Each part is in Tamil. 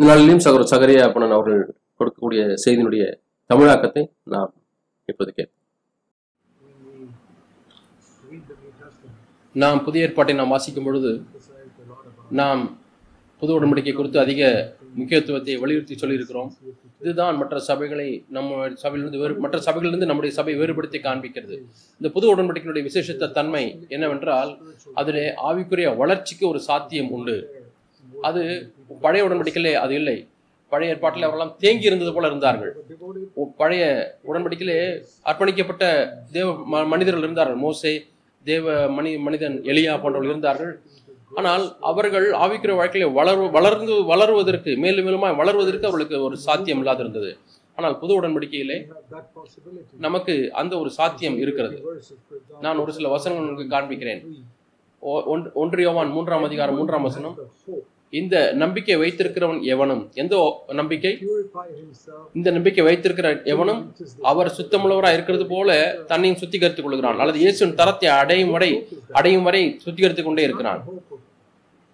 இந்த நாளிலும் சகோதர சகரிய அப்பனன் அவர்கள் கொடுக்கக்கூடிய செய்தியினுடைய தமிழாக்கத்தை நாம் இப்போது கேட்போம். நாம் புதிய ஏற்பாட்டை நாம் வாசிக்கும் பொழுது நாம் புது உடன்படிக்கை குறித்து அதிக முக்கியத்துவத்தை வலியுறுத்தி சொல்லியிருக்கிறோம். இதுதான் மற்ற சபைகளை நம்ம சபையிலிருந்து வேறு மற்ற சபைகளிலிருந்து நம்முடைய சபை வேறுபடுத்தி காண்பிக்கிறது. இந்த புது உடன்படிக்கையினுடைய விசேஷத்த தன்மை என்னவென்றால் அதிலே ஆவிக்குரிய வளர்ச்சிக்கு ஒரு சாத்தியம் உண்டு. அது பழைய உடன்படிக்கையிலே அது இல்லை. பழைய ஏற்பாட்டில் அவரெல்லாம் தேங்கி இருந்தது போல இருந்தார்கள். பழைய உடன்படிக்கையிலே அர்ப்பணிக்கப்பட்ட தேவ ம- மனிதர்கள் இருந்தார்கள். மோசே தேவ மனி மனிதன் எலியா போன்றவர்கள் இருந்தார்கள். ஆனால் அவர்கள் ஆவிக்கிற வாழ்க்கையில வளர் வளர்ந்து வளருவதற்கு மேலும் மேலுமாய் வளருவதற்கு அவர்களுக்கு ஒரு சாத்தியம் இல்லாது இருந்தது. ஆனால் புது உடன்படிக்கையிலே நமக்கு அந்த ஒரு சாத்தியம் இருக்கிறது. நான் ஒரு சில வசனங்கள் உங்களுக்கு காண்பிக்கிறேன். three, ஒன்று- மூன்றாம் அதிகாரம் மூன்றாம் வசனம். இந்த நம்பிக்கை வைத்திருக்கிறவன் எவனும்? எந்த நம்பிக்கை? இந்த நம்பிக்கை வைத்திருக்கிற எவனும்? அவர் சுத்தமுள்ளவராக இருக்கிறது போல தன்னையும் சுத்திகரித்துக் கொள்கிறான். அல்லது இயேசுவின் தரத்தை அடையும் வரை அடையும் வரை சுத்திகரித்துக் கொண்டே இருக்கிறான்.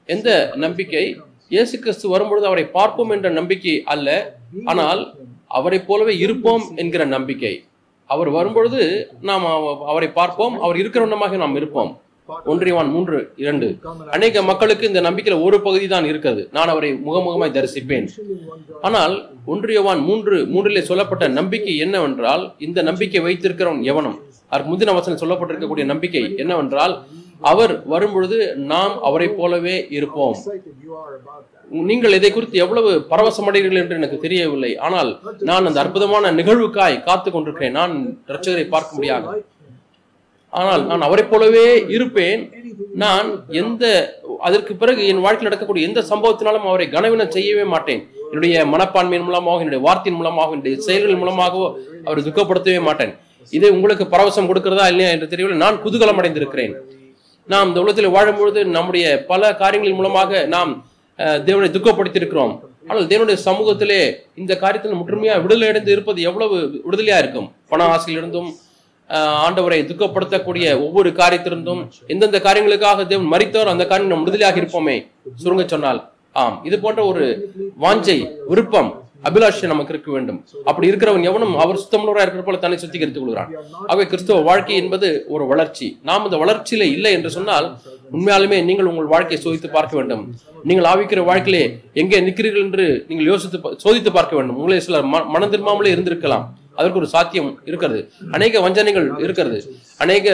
எந்த நம்பிக்கை? இயேசு கிறிஸ்து வரும்பொழுது அவரை பார்ப்போம் என்ற நம்பிக்கை அல்ல. ஆனால் அவரைப் போலவே இருப்போம் என்கிற நம்பிக்கை. அவர் வரும்பொழுது நாம் அவரை பார்ப்போம். அவர் இருக்கிறவனமாக நாம் இருப்போம். ஒன்றியவான் மூன்று இரண்டு. அநேக மக்களுக்கு இந்த நம்பிக்கையில் ஒரு பகுதி தான் இருக்கிறது. நான் அவரை முகமுகமாய் தரிசிப்பேன். ஆனால் ஒன்றியவான் மூன்று மூன்றிலே சொல்லப்பட்ட நம்பிக்கை என்னவென்றால் இந்த நம்பிக்கை வைத்திருக்கிறவன் எவனும். அதற்கு முந்தின வசனம் சொல்லப்பட்டிருக்கக்கூடிய நம்பிக்கை என்னவென்றால் அவர் வரும்பொழுது நாம் அவரைப் போலவே இருப்போம். நீங்கள் இதை குறித்து எவ்வளவு பரவசமடைகிறீர்கள் என்று எனக்கு தெரியவில்லை. ஆனால் நான் அந்த அற்புதமான நிகழ்வுக்காய் காத்து கொண்டிருக்கிறேன். நான் ரச்சகரை பார்க்க முடியாது ஆனால் நான் அவரைப் போலவே இருப்பேன். நான் எந்த அதற்கு பிறகு என் வாழ்க்கையில் நடக்கக்கூடிய எந்த சம்பவத்தினாலும் அவரை கனவினம் செய்யவே மாட்டேன். என்னுடைய மனப்பான்மையின் மூலமாக என்னுடைய வார்த்தையின் மூலமாக என்னுடைய செயல்கள் மூலமாகவோ அவரை துக்கப்படுத்தவே மாட்டேன். இதை உங்களுக்கு பரவசம் கொடுக்கிறதா இல்லையா என்று தெரியவில்லை. நான் குதூகலம் அடைந்திருக்கிறேன். நாம் இந்த உலகத்தில் வாழும்பொழுது நம்முடைய பல காரியங்களின் மூலமாக நாம் தேவனை துக்கப்படுத்தியிருக்கிறோம். ஆனால் தேவனுடைய சமூகத்திலே இந்த காரியத்தில் முற்றுமையாக விடுதலை அடைந்து இருப்பது எவ்வளவு விடுதலையா இருக்கும்? பண ஆசையிலிருந்தும் அஹ், ஆண்டவரை துக்கப்படுத்தக்கூடிய ஒவ்வொரு காரியத்திலிருந்தும் எந்தெந்த காரியங்களுக்காக தேவன் மறித்தோர் அந்த காரியம் நாம் விடுதலையாக இருப்போமே? சுருங்க சொன்னால் ஆம். இது போன்ற ஒரு வாஞ்சை விருப்பம் அபிலாஷை நமக்கு இருக்க வேண்டும். அப்படி இருக்கிறவன் எவனும் அவர் சுத்தமுள்ளவராக இருக்கிற போல தன்னை சுத்திகரித்துக் கொள்கிறான். ஆகவே கிறிஸ்தவ வாழ்க்கை என்பது ஒரு வளர்ச்சி. நாம் அந்த வளர்ச்சியில இல்லை என்று சொன்னால் உண்மையாலுமே நீங்கள் உங்கள் வாழ்க்கையை சோதித்து பார்க்க வேண்டும். நீங்கள் ஆவிக்கிற வாழ்க்கையிலே எங்கே நிற்கிறீர்கள் என்று நீங்கள் யோசித்து பா- சோதித்து பார்க்க வேண்டும். உங்களே சிலர் ம- மனம் திரும்பாமலே இருந்திருக்கலாம். அதற்கு ஒரு சாத்தியம் இருக்கிறது. அநேக வஞ்சனைகள் இருக்கிறது. அநேக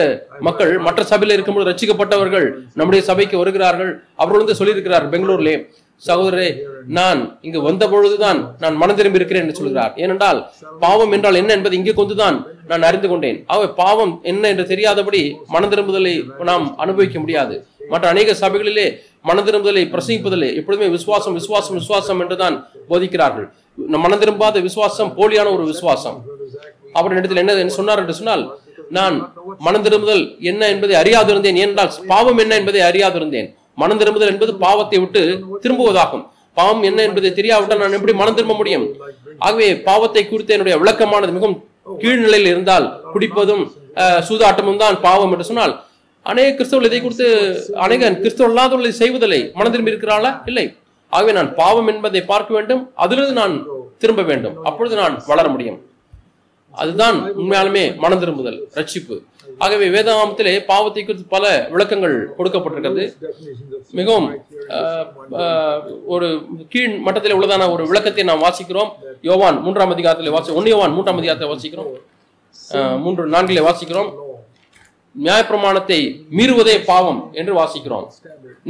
மக்கள் மற்ற சபையில இருக்கும்போது ரச்சிக்கப்பட்டவர்கள் நம்முடைய சபைக்கு வருகிறார்கள். அவர்கள் வந்து சொல்லியிருக்கிறார் பெங்களூர்லே சகோதரரே நான் இங்கு வந்த பொழுதுதான் நான் மனம் திரும்பி இருக்கிறேன் என்று சொல்கிறார். ஏனென்றால் பாவம் என்றால் என்ன என்பதை இங்கே கொண்டுதான் நான் அறிந்து கொண்டேன். ஆகவே பாவம் என்ன என்று தெரியாதபடி மனம் திரும்புதலை நாம் அனுபவிக்க முடியாது. மற்ற அநேக சபைகளிலே மனதிரும்புதலை திரும்புதலை பிரசங்கிப்பதில்லை. எப்பொழுதுமே விசுவாசம் விசுவாசம் விசுவாசம் என்றுதான் போதிக்கிறார்கள். மனதிரும்பாத விசுவாசம் போலியான ஒரு விசுவாசம். அவர் இடத்தில் என்ன சொன்னார் என்று சொன்னால் நான் மனந்திரும்புதல் என்ன என்பதை அறியாதிருந்தேன். ஏனென்றால் பாவம் என்ன என்பதை அறியாதிருந்தேன். மனம் என்பது பாவத்தை விட்டு திரும்புவதாகும். பாவம் என்ன என்பதை தெரியாவிட்டால் நான் எப்படி மனம் திரும்ப முடியும்? ஆகவே பாவத்தை குறித்த என்னுடைய விளக்கமானது மிகவும் கீழ்நிலையில் இருந்தால் குடிப்பதும் சூதாட்டமும் தான் பாவம் என்று சொன்னால் அநேக கிறிஸ்தவர்கள் இதை குறித்து அநேக கிறிஸ்தவ இல்லாதவர்களை செய்வதில்லை. மனதிரும்பி இருக்கிறாளா? இல்லை. ஆகவே நான் பாவம் என்பதை பார்க்க வேண்டும். அதிலிருந்து நான் திரும்ப வேண்டும். அப்பொழுது நான் வளர முடியும். அதுதான் உண்மையாலுமே மனம் திரும்புதல் ரட்சிப்பு. ஆகவே வேதாமத்திலே பாவத்தை குறித்து பல விளக்கங்கள் கொடுக்கப்பட்டிருக்கிறது. மிகவும் ஒரு கீழ் மட்டத்தில் உள்ளதான ஒரு விளக்கத்தை நாம் வாசிக்கிறோம். யோவான் மூன்றாம் அதிகாரத்தில் வாசி ஒன்னு யோவான் மூன்றாம் அதிகாரத்தை வாசிக்கிறோம். மூன்று நான்கிலே வாசிக்கிறோம். நியாயப்பிரமாணத்தை மீறுவதே பாவம் என்று வாசிக்கிறோம்.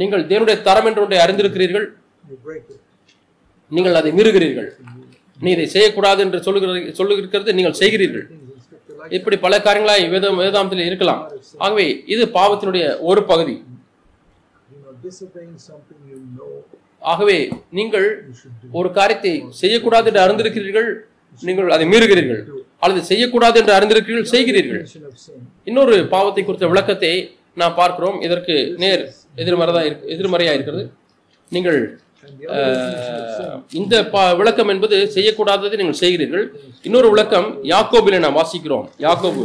நீங்கள் தேவனுடைய தரம் என்று ஒன்றை அறிந்திருக்கிறீர்கள். நீங்கள் அதை மீறுகிறீர்கள். நீ இதை செய்யக்கூடாது என்று சொல்லுகிற சொல்லுகிறது நீங்கள் செய்கிறீர்கள். இப்படி பல காரியங்களாய் வேதம் வேதாந்தத்தில் இருக்கலாம். ஆகவே இது பாவத்தினுடைய ஒரு பகுதி. ஆகவே நீங்கள் ஒரு காரியத்தை செய்யக்கூடாது என்று அறிந்திருக்கிறீர்கள். நீங்கள் அதை மீறுகிறீர்கள். அல்லது செய்யக்கூடாது என்று அறிந்திருக்கிறீர்கள் செய்கிறீர்கள். இன்னொரு பாவத்தை குறித்த விளக்கத்தை நாம் பார்க்கிறோம். இதற்கு நேர் எதிர்மறைதான் இருக்கு எதிர்மறையா இருக்கிறது. நீங்கள் இந்த விளக்கம் என்பது செய்யக்கூடாததை நீங்கள் செய்கிறீர்கள். இன்னொரு விளக்கம் யாக்கோபிலே நாம் வாசிக்கிறோம். யாக்கோபு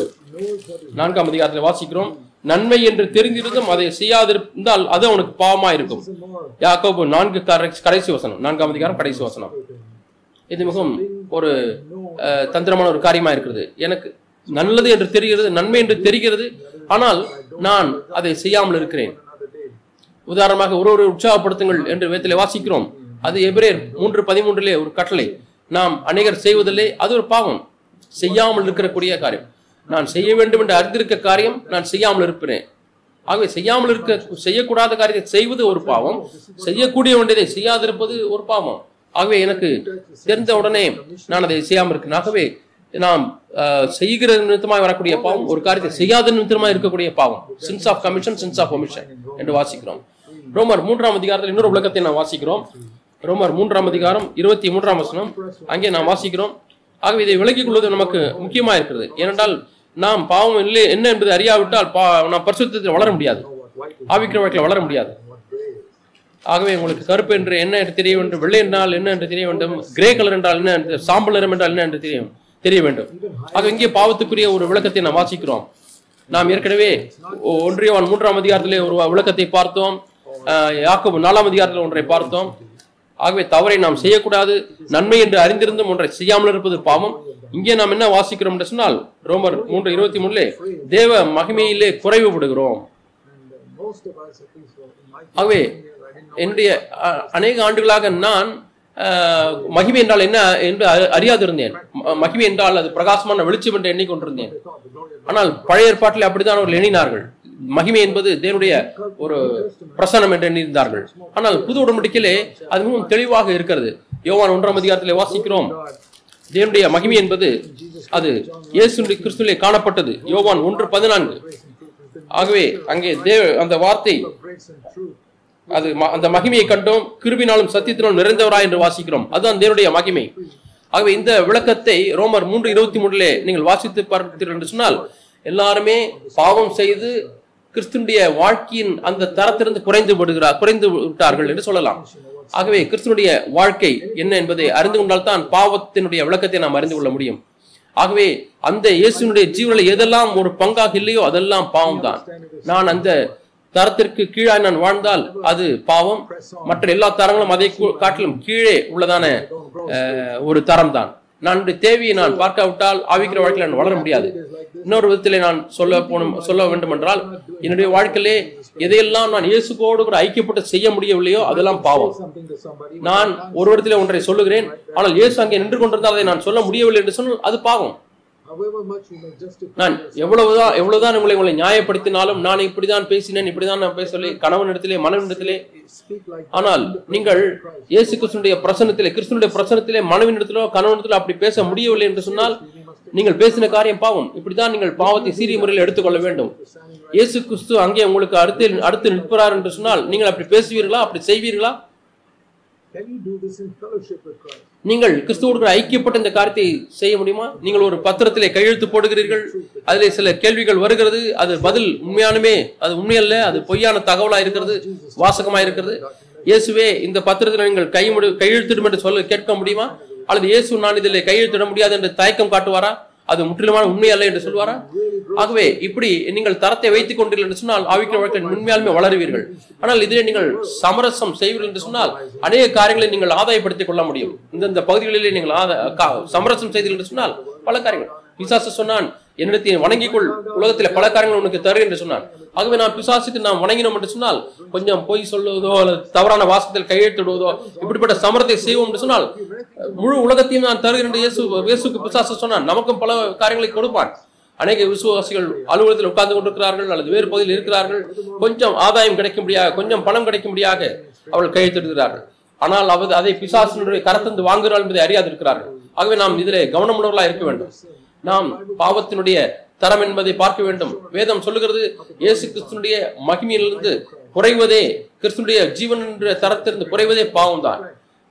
நான்காம் அதிகாரத்தில் வாசிக்கிறோம். நன்மை என்று தெரிந்திருந்தும் அதை செய்யாதிருந்தால் அது அவனுக்கு பாவமா இருக்கும் யாக்கோபு நான்கு கடைசி வசனம் நான்காம் அதிகாரம் கடைசி வசனம். இது மிகவும் ஒரு தந்திரமான ஒரு காரியமாக இருக்கிறது. எனக்கு நல்லது என்று தெரிகிறது நன்மை என்று தெரிகிறது. ஆனால் நான் அதை செய்யாமல் இருக்கிறேன். உதாரணமாக ஒரு ஒரு உற்சாகப்படுத்துங்கள் என்று வேத்திலே வாசிக்கிறோம். அது எபிரேர் மூன்று பதிமூன்றிலே ஒரு கட்டளை. நாம் அநேகர் செய்வதில்லை அது ஒரு பாவம். செய்யாமல் இருக்கக்கூடிய காரியம். நான் செய்ய வேண்டும் என்று அறிந்திருக்க காரியம் நான் செய்யாமல் இருப்பேன். ஆகவே செய்யாமல் இருக்க செய்யக்கூடாத காரியத்தை செய்வது ஒரு பாவம். செய்யக்கூடிய வேண்டியதை செய்யாதிருப்பது ஒரு பாவம். ஆகவே எனக்கு தெரிந்த உடனே நான் அதை செய்யாமல் இருக்கேன். ஆகவே நாம் செய்கிற நிமித்தமாக வரக்கூடிய பாவம் ஒரு காரியத்தை செய்யாத நிமித்தமாக இருக்கக்கூடிய பாவம். Sins of commission sins of commission என்று வாசிக்கிறோம். ரோமர் மூன்றாம் அதிகாரத்தில் இன்னொரு விளக்கத்தை நாம் வாசிக்கிறோம். ரோமர் மூன்றாம் அதிகாரம் இருபத்தி மூன்றாம் வசனம். அங்கே நாம் வாசிக்கிறோம். ஆகவே இதை விலகிக் கொள்வது நமக்கு முக்கியமாக இருக்கிறது. ஏனென்றால் நாம் பாவம் இல்லை என்ன என்பதை அறியாவிட்டால் பா நாம் பரிசுத்தத்தில் வளர முடியாது. ஆவிக்கிற வாழ்க்கையில் வளர முடியாது. ஆகவே உங்களுக்கு கருப்பு என்று என்ன என்று தெரிய வேண்டும் வெள்ளை என்றால் என்ன என்று தெரிய வேண்டும் கிரே கலர் என்றால் என்ன என்று சாம்பல் நிறம் என்றால் என்ன என்று தெரியும் தெரிய வேண்டும். ஆக இங்கே பாவத்துக்குரிய ஒரு விளக்கத்தை நாம் வாசிக்கிறோம். நாம் ஏற்கனவே ஒ- ஒன்றியவான் மூன்றாம் அதிகாரத்திலே ஒரு விளக்கத்தை பார்த்தோம். யாக்கோ யாக்கோபு நாலாம் அதிகாரத்தில் ஒன்றை பார்த்தோம். ஆகவே தவறை நாம் செய்யக்கூடாது நன்மை என்று அறிந்திருந்தும் ஒன்றை செய்யாமல் இருப்பது பாவம். இங்கே நாம் என்ன வாசிக்கிறோம் என்று சொன்னால் ரோமர் மூன்று இருபத்தி மூணுலே தேவ மகிமையிலே குறைவுபடுகிறோம். ஆகவே என்னுடைய அநேக ஆண்டுகளாக நான் மகிமை என்றால் என்ன என்று அறியாதிருந்தேன். ம- மகிமை என்றால் அது பிரகாசமான வெளிச்சம் என்று எண்ணிக்கொண்டிருந்தேன். ஆனால் பழைய ஏற்பாட்டில் அப்படித்தான் அவர்கள் எண்ணினார்கள். மகிமை என்பது தேவனுடைய ஒரு பிரசனம் என்று எண்ணியிருந்தார்கள். ஆனால் புது உடம்புடிக்கிலே அது மிகவும் தெளிவாக இருக்கிறது. யோவான் ஒன்றாம் அதிகாரத்தில் வாசிக்கிறோம். தேவனுடைய மகிமை என்பது அது இயேசு கிறிஸ்துவிலே காணப்பட்டது. யோவான் ஒன்று பதினான்கு. ஆகவே அங்கே தேவ அந்த வார்த்தை அது ம- அந்த மகிமையை கண்டோம். கிருபினாலும் சத்தியத்தினாலும் நிறைந்தவராய் என்று வாசிக்கிறோம். அதுதான் தேவனுடைய மகிமை. ஆகவே இந்த விளக்கத்தை ரோமர் மூன்று இருபத்தி மூணுலே நீங்கள் வாசித்து பார்த்தீர்கள் என்று சொன்னால் எல்லாருமே பாவம் செய்து கிறிஸ்துனுடைய வாழ்க்கையின் அந்த தரத்திலிருந்து குறைந்து விடுகிறார் குறைந்து விட்டார்கள் என்று சொல்லலாம். ஆகவே கிறிஸ்துனுடைய வாழ்க்கை என்ன என்பதை அறிந்து கொண்டால்தான் பாவத்தினுடைய விளக்கத்தை நாம் அறிந்து கொள்ள முடியும். ஆகவே அந்த இயேசுனுடைய ஜீவனில் எதெல்லாம் ஒரு பங்காக இல்லையோ அதெல்லாம் பாவம் தான் நான் அந்த தரத்திற்கு கீழாய் நான் வாழ்ந்தால் அது பாவம். மற்ற எல்லா தரங்களும் அதை காட்டிலும் கீழே உள்ளதான ஒரு தரம் தான் நான் தேவையை நான் பார்க்காவிட்டால் ஆவிக்கிற வாழ்க்கையில் நான் வளர முடியாது. இன்னொரு விதத்தில் நான் சொல்ல போனும் சொல்ல வேண்டும் என்றால் என்னுடைய வாழ்க்கையிலே எதையெல்லாம் நான் இயேசுக்கோடு கூட ஐக்கியப்பட்டு செய்ய முடியவில்லையோ அதெல்லாம் பாவம். நான் ஒரு இடத்துல ஒன்றை சொல்லுகிறேன் ஆனால் இயேசு அங்கே நின்று கொண்டிருந்தால் அதை நான் சொல்ல முடியவில்லை என்று சொன்னால் அது பாவம். நான் எவ்வளவுதான் எவ்வளவுதான் உங்களை உங்களை நியாயப்படுத்தினாலும் நான் இப்படிதான் பேசினேன் இப்படிதான் நான் பேச சொல்லி கணவனிடத்திலே மனைவிடத்திலே ஆனால் நீங்கள் இயேசு கிறிஸ்துனுடைய பிரசனத்திலே கிறிஸ்துனுடைய பிரசனத்திலே மனைவினிடத்திலோ கணவனிடத்திலோ அப்படி பேச முடியவில்லை என்று சொன்னால் நீங்கள் பேசின காரியம் பாவம். இப்படிதான் நீங்கள் பாவத்தை சீரிய முறையில் எடுத்துக்கொள்ள வேண்டும். இயேசு கிறிஸ்து அங்கே உங்களுக்கு அடுத்து அடுத்து நிற்கிறார் என்று சொன்னால் நீங்கள் அப்படி பேசுவீர்களா அப்படி செய்வீர்களா? நீங்கள் கிறிஸ்துவோடு ஐக்கியப்பட்ட இந்த காரியத்தை செய்ய முடியுமா? நீங்கள் ஒரு பத்திரத்திலே கையெழுத்து போடுகிறீர்கள். அதில் சில கேள்விகள் வருகிறது. அது பதில் உண்மையானுமே அது உண்மையல்ல அது பொய்யான தகவலாக இருக்கிறது வாசகமாக இருக்கிறது. இயேசுவே இந்த பத்திரத்தில் நீங்கள் கை முடி கையெழுத்திடும் என்று சொல்ல கேட்க முடியுமா? அல்லது இயேசு நான் இதில் கையெழுத்திட முடியாது என்று தயக்கம் காட்டுவாரா? அது முற்றிலுமான உண்மை அல்ல என்று சொல்வாரா? ஆகவே இப்படி நீங்கள் தரத்தை வைத்துக் கொண்டீர்கள் என்று சொன்னால் ஆவிக்கிற வாழ்க்கை உண்மையாலுமே வளருவீர்கள். ஆனால் இதிலே நீங்கள் சமரசம் செய்வீர்கள் என்று சொன்னால் அநேக காரியங்களை நீங்கள் ஆதாயப்படுத்திக் கொள்ள முடியும். இந்தந்த பகுதிகளிலே நீங்கள் கா- சமரசம் செய்தீர்கள் என்று சொன்னால் பல காரியங்கள். விசாச சொன்னான் என்னிடத்தை வணங்கிக்கொள். உலகத்தில் பல காரியங்கள் உனக்கு தரு என்று சொன்னான் ஆகவே நான் பிசாசுக்கு நாம் வணங்கினோம் என்று சொன்னால் கொஞ்சம் பொய் சொல்லுவதோ அல்லது தவறான வாசத்தில் கையெழுத்திடுவதோ இப்படிப்பட்ட சமரத்தை செய்வோம் என்று சொன்னால் முழு உலகத்தையும் நான் தருகிறேன் என்று இயேசு இயேசுக்கு பிசாசு சொன்னான். நமக்கும் பல காரியங்களை கொடுப்பான். அநேக விசுவாசிகள் அலுவலகத்தில் உட்கார்ந்து கொண்டிருக்கிறார்கள் அல்லது வேறு பகுதியில் இருக்கிறார்கள். கொஞ்சம் ஆதாயம் கிடைக்கும்படியாக கொஞ்சம் பணம் கிடைக்கும்படியாக அவர்கள் கையெழுத்திடுகிறார்கள் ஆனால் அவர் அதை பிசாசினுடைய கரத்தந்து வாங்குகிறாள் என்பதை அறியாது இருக்கிறார்கள் ஆகவே நாம் இதிலே கவனமுள்ளவர்களாக இருக்க வேண்டும். நாம் பாவத்தினுடைய தரம் என்பதை பார்க்க வேண்டும். வேதம் சொல்லுகிறது இயேசு கிறிஸ்துனுடைய மகிமையிலிருந்து குறைவதே கிறிஸ்துனுடைய ஜீவன் என்ற தரத்திலிருந்து குறைவதே பாவம் தான்.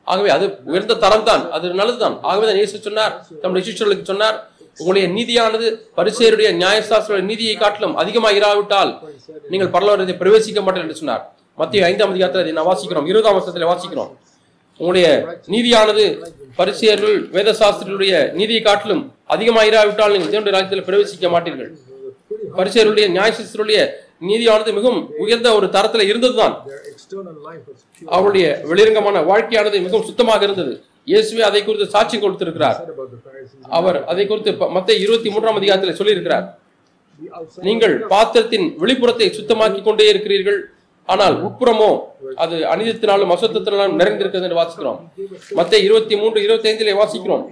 ஆகவே அது உயர்ந்த தரம் தான் அது நல்லதுதான். ஆகவே தான் இயேசு சொன்னார் தம்முடைய சிஷ்யர்களுக்கு சொன்னார் உங்களுடைய நீதியானது பரிசேருடைய நியாயசாஸ்திர நீதியை காட்டிலும் அதிகமாக இராவிட்டால் நீங்கள் பரலவரத்தை பிரவேசிக்க மாட்டேன் என்று சொன்னார். மத்திய ஐந்தாம் அதிகாரத்தில் அதை நான் வாசிக்கிறோம் இருபதாம் வருஷத்தில் வாசிக்கிறோம். உங்களுடைய நீதியானது பரிசியர்கள் வேத சாஸ்திரிகளுடைய நீதியை காட்டிலும் அதிகமாயிராவிட்டால் நீங்கள் தேவனுடைய ராஜ்யத்தில் பிரவேசிக்க மாட்டீர்கள். பரிசியருடைய நியாயசிஸ்தருடைய நீதியானது மிகவும் உயர்ந்த ஒரு தரத்துல இருந்ததுதான். அவருடைய வெளிரங்கமான வாழ்க்கையானது மிகவும் சுத்தமாக இருந்தது. இயேசுவே அதை குறித்து சாட்சி கொடுத்திருக்கிறார். அவர் அதை குறித்து மத்திய இருபத்தி மூன்றாம் அதிகாரத்தில் சொல்லியிருக்கிறார். நீங்கள் பாத்திரத்தின் வெளிப்புறத்தை சுத்தமாக்கி கொண்டே இருக்கிறீர்கள். ஆனால் உட்புறமோ அது அனிதத்தினாலும் அசுத்தத்தினாலும் நிறைந்திருக்கிறது என்று வாசிக்கிறோம். மத்திய இருபத்தி மூன்று இருபத்தி வாசிக்கிறோம்.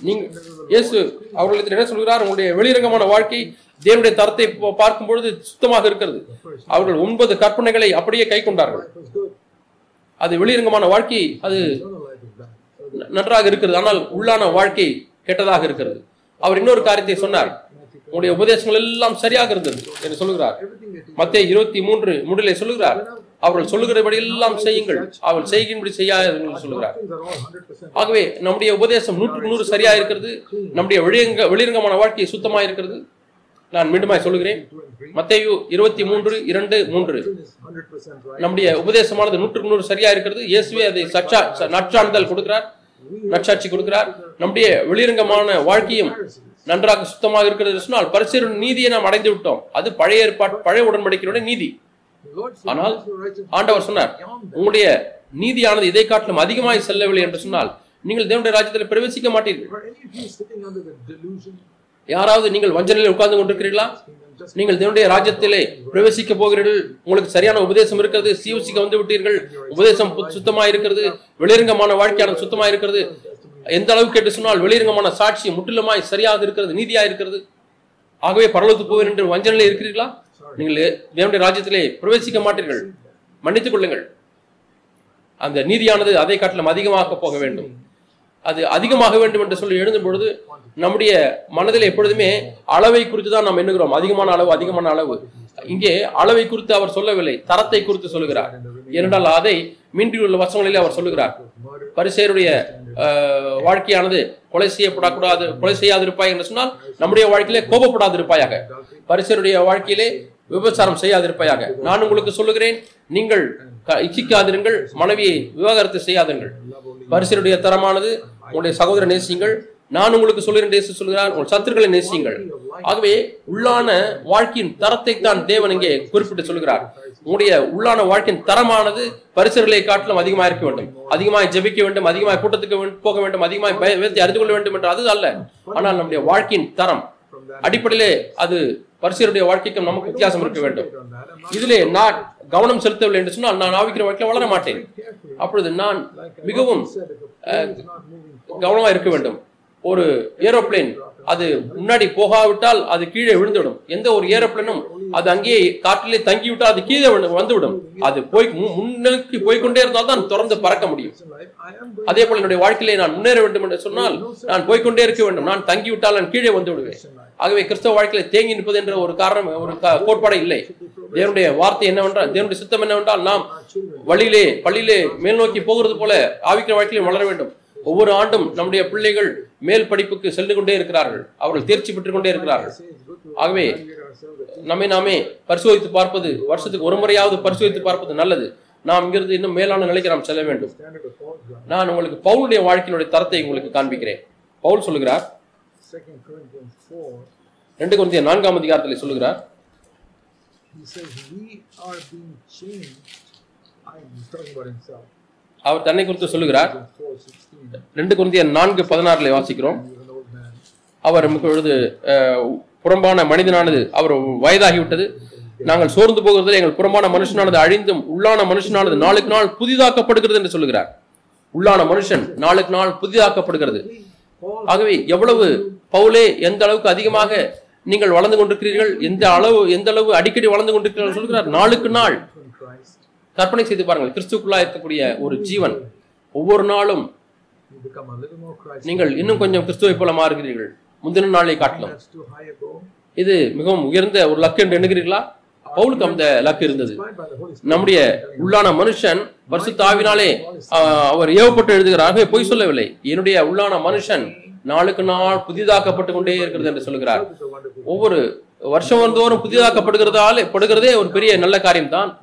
நீங்க இயேசு அவர்களுக்கு என்ன சொல்கிறார்? உங்களுடைய வெளிரங்கமான வாழ்க்கை தேவனுடைய தரத்தை பார்க்கும் பொழுது சுத்தமாக இருக்கிறது. அவர்கள் ஒன்பது கற்பனைகளை அப்படியே கை கொண்டார்கள். அது வெளியரங்கமான வாழ்க்கை அது நன்றாக இருக்கிறது. ஆனால் உள்ளான வாழ்க்கை கெட்டதாக இருக்கிறது. அவர் இன்னொரு காரியத்தை சொன்னார். உங்களுடைய உபதேசங்கள் எல்லாம் சரியாக இருந்தது என்று சொல்லுகிறார் மத்திய இருபத்தி மூன்று முடிலை சொல்லுகிறார் அவர்கள் சொல்லுகிறபடி எல்லாம் செய்யுங்கள். அவர்கள் செய்கின்றபடி செய்யாதீர்கள் சொல்லுகிறார் things are all 100% ஆகவே நம்முடைய உபதேசம் நூற்றுக்கு நூறு சரியா இருக்கிறது. நம்முடைய வெளியங்க வெளிரங்கமான வாழ்க்கை சுத்தமாக இருக்கிறது. நான் மீண்டுமாய் சொல்லுகிறேன். மத்தேயு இருபத்தி மூன்று இரண்டு மூன்று. Doctrine is 100% right. நம்முடைய உபதேசமானது நூற்றுக்கு நூறு சரியா இருக்கிறது. இயேசுவே அதை சச்சா நற்சான்றிதழ் கொடுக்கிறார். நற்சாட்சி கொடுக்கிறார். நம்முடைய வெளிரங்கமான வாழ்க்கையும் நன்றாக சுத்தமாக இருக்கிறது சொன்னால் பரிசுத்த நீதியை நாம் அடைந்து விட்டோம் அது பழைய ஏற்பாடு பழைய உடன்படிக்கையுடைய நீதி. ஆனால் "Unless your righteousness ஆண்டவர் சொன்னார் beyond that." உங்களுடைய நீதியானது இதை காட்டிலும் அதிகமாய் செல்லவில்லை என்று சொன்னால் நீங்கள் தேவனுடைய ராஜ்யத்தில் பிரவேசிக்க மாட்டீர்கள்? யாராவது நீங்கள் வஞ்சனையில் உட்கார்ந்து கொண்டிருக்கிறீர்களா? நீங்கள் தேவனுடைய ராஜ்யத்திலே பிரவேசிக்க போகிறீர்கள். உங்களுக்கு சரியான உபதேசம் இருக்கிறது. சிவசிக்க வந்து விட்டீர்கள். உபதேசம் சுத்தமா இருக்கிறது. வெளிரங்கமான வாழ்க்கையானது சுத்தமா இருக்கிறது. எந்த அளவுக்கு என்று சொன்னால் வெளிரங்கமான சாட்சி முற்றிலுமாய் சரியாக இருக்கிறது நீதியா இருக்கிறது. ஆகவே பரலோகத்துக்கு போவேன் என்று வஞ்சனையில் இருக்கிறீர்களா? நீங்கள் தேவனுடைய ராஜ்யத்திலே பிரவேசிக்க மாட்டீர்கள். மன்னித்துக் கொள்ளுங்கள். அந்த நீதியானது அதை காட்டிலும் அதிகமாக போக வேண்டும். அது அதிகமாக வேண்டும் என்று சொல்லி எழுதும் பொழுது நம்முடைய மனதில் எப்பொழுதுமே அளவை குறித்து தான் நாம் எண்ணுகிறோம். அதிகமான அளவு அதிகமான அளவு. இங்கே அளவை குறித்து அவர் சொல்லவில்லை. தரத்தை குறித்து சொல்லுகிறார். ஏனென்றால் அதை மீண்டியுள்ள வசங்களிலே அவர் சொல்லுகிறார். murder, பரிசேருடைய அஹ், வாழ்க்கையானது கொலை செய்யப்படக்கூடாது கொலை செய்யாதிருப்பாய் என்று சொன்னால் நம்முடைய வாழ்க்கையிலே கோபப்படாதிருப்பாயாக. பரிசருடைய வாழ்க்கையிலே விபச்சாரம் செய்யாதிருப்பையாக நான் உங்களுக்கு சொல்லுகிறேன். நீங்கள் இச்சிக்காதிருங்கள். மனைவியை விவாகரத்து செய்யாதீர்கள் பரிசருடைய தரமானது. உங்களுடைய சகோதர நேசியுங்கள். நான் உங்களுக்கு சொல்லுகிறேன் நேசி சொல்கிறான் உங்கள் சத்துருக்களை நேசியுங்கள். ஆகவே உள்ளான வாழ்க்கையின் தரத்தை தான் தேவன் இங்கே குறிப்பிட்டு சொல்கிறார் உங்களுடைய உள்ளான வாழ்க்கையின் தரமானது பரிசர்களை காட்டிலும் அதிகமாக இருக்க வேண்டும். அதிகமாக ஜெபிக்க வேண்டும். அதிகமாக கூட்டத்துக்கு போக வேண்டும். அதிகமாக வேதத்தை அறிந்து கொள்ள வேண்டும் என்று அது அல்ல. ஆனால் நம்முடைய வாழ்க்கையின் தரம் அடிப்படையிலே அது பரிசுடைய வாழ்க்கைக்கும் நமக்கு வித்தியாசம் இருக்க வேண்டும். இதிலே நான் கவனம் செலுத்தவில்லை என்று சொன்னால் நான் ஆவிக்கிற வாழ்க்கையில் வளர மாட்டேன். அப்பொழுது நான் மிகவும் கவனமாக கவனமா இருக்க வேண்டும். ஒரு ஏரோப்ளேன் அது முன்னாடி போகாவிட்டால் அது கீழே விழுந்துவிடும். எந்த ஒரு ஏரோப்ளேனும் அது அங்கேயே காற்றிலே தங்கிவிட்டால் அது கீழே வந்துவிடும். அது போய் முன்னோக்கி போய்க்கொண்டே இருந்தால் தான் தொடர்ந்து பறக்க முடியும். அதே போல என்னுடைய வாழ்க்கையிலே நான் முன்னேற வேண்டும் என்று சொன்னால் நான் போய்க்கொண்டே இருக்க வேண்டும். நான் தங்கிவிட்டால் நான் கீழே வந்து விடுவேன். ஆகவே கிறிஸ்தவ வாழ்க்கையில் தேங்கி நிற்பது என்ற ஒரு காரணம் ஒரு க- கோட்பாடு இல்லை. தேவனுடைய வார்த்தை என்னவென்றால் தேவனுடைய சித்தம் என்னவென்றால் நாம் வழியிலே பள்ளியிலே மேல் நோக்கி போகிறது போல ஆவிக்கிற வாழ்க்கையிலும் வளர வேண்டும். ஒவ்வொரு ஆண்டும் நம்முடைய பிள்ளைகள் மேல் படிப்புக்கு சென்று கொண்டே இருக்கிறார்கள். அவர்கள் தேர்ச்சி பெற்றுக் கொண்டே இருக்கிறார்கள். ஆகவே நம்மை நாமே பரிசோதித்து பார்ப்பது வருஷத்துக்கு ஒரு முறையாவது பரிசோதித்து பார்ப்பது நல்லது. நாம் இங்கிருந்து இன்னும் மேலான நிலைக்கு நாம் செல்ல வேண்டும். நான் உங்களுக்கு பவுலுடைய வாழ்க்கையினுடைய தரத்தை உங்களுக்கு காண்பிக்கிறேன். பவுல் சொல்லுகிறார் ரெண்டு குருந்திய நான்காம் அதிகாரத்தில் சொல்லுகிறார். அவர் தன்னை குறித்து சொல்லுகிறார். Corinthians 4 16. ரெண்டு குருந்திய நான்கு பதினாறுல வாசிக்கிறோம். அவர் இப்பொழுது புறம்பான மனிதனானது அவர் வயதாகிவிட்டது. நாங்கள் சோர்ந்து போகிறதில் எங்கள் புறம்பான மனுஷனானது அழிந்தும் உள்ளான மனுஷனானது நாளுக்கு நாள் புதிதாக்கப்படுகிறது என்று சொல்லுகிறார். உள்ளான மனுஷன் நாளுக்கு நாள் புதிதாக்கப்படுகிறது. ஆகவே எவ்வளவு பவுலே எந்த அளவுக்கு அதிகமாக நீங்கள் வளர்ந்து கொண்டிருக்கிறீர்கள்? எந்த அளவு எந்த அளவு அடிக்கடி வளர்ந்து கொண்டிருக்கிறீர்கள் சொல்கிறார்? நாளுக்கு நாள். கற்பனை செய்து பாருங்கள். கிறிஸ்துக்குள்ளா இருக்கக்கூடிய ஒரு ஜீவன் ஒவ்வொரு நாளும் நீங்கள் இன்னும் கொஞ்சம் கிறிஸ்துவை போல மாறுகிறீர்கள். முந்தின நாளை காட்டலாம். இது மிகவும் உயர்ந்த ஒரு லக் என்று எண்ணுகிறீர்களா? பவுலுக்கு அந்த லக்கு இருந்தது. நம்முடைய உள்ளான மனுஷன் வருஷத்து ஆஹ், அவர் ஏவப்பட்டு எழுதுகிறார். பொய் சொல்லவில்லை. என்னுடைய உள்ளான மனுஷன் நாளுக்கு நாள் புதிதாக்கப்பட்டு கொண்டே இருக்கிறது என்று சொல்கிறார். ஒவ்வொரு வருஷம் வந்தோறும் புதிதாக்கப்படுகிறதால படுகிறதே ஒரு பெரிய நல்ல காரியம் தான்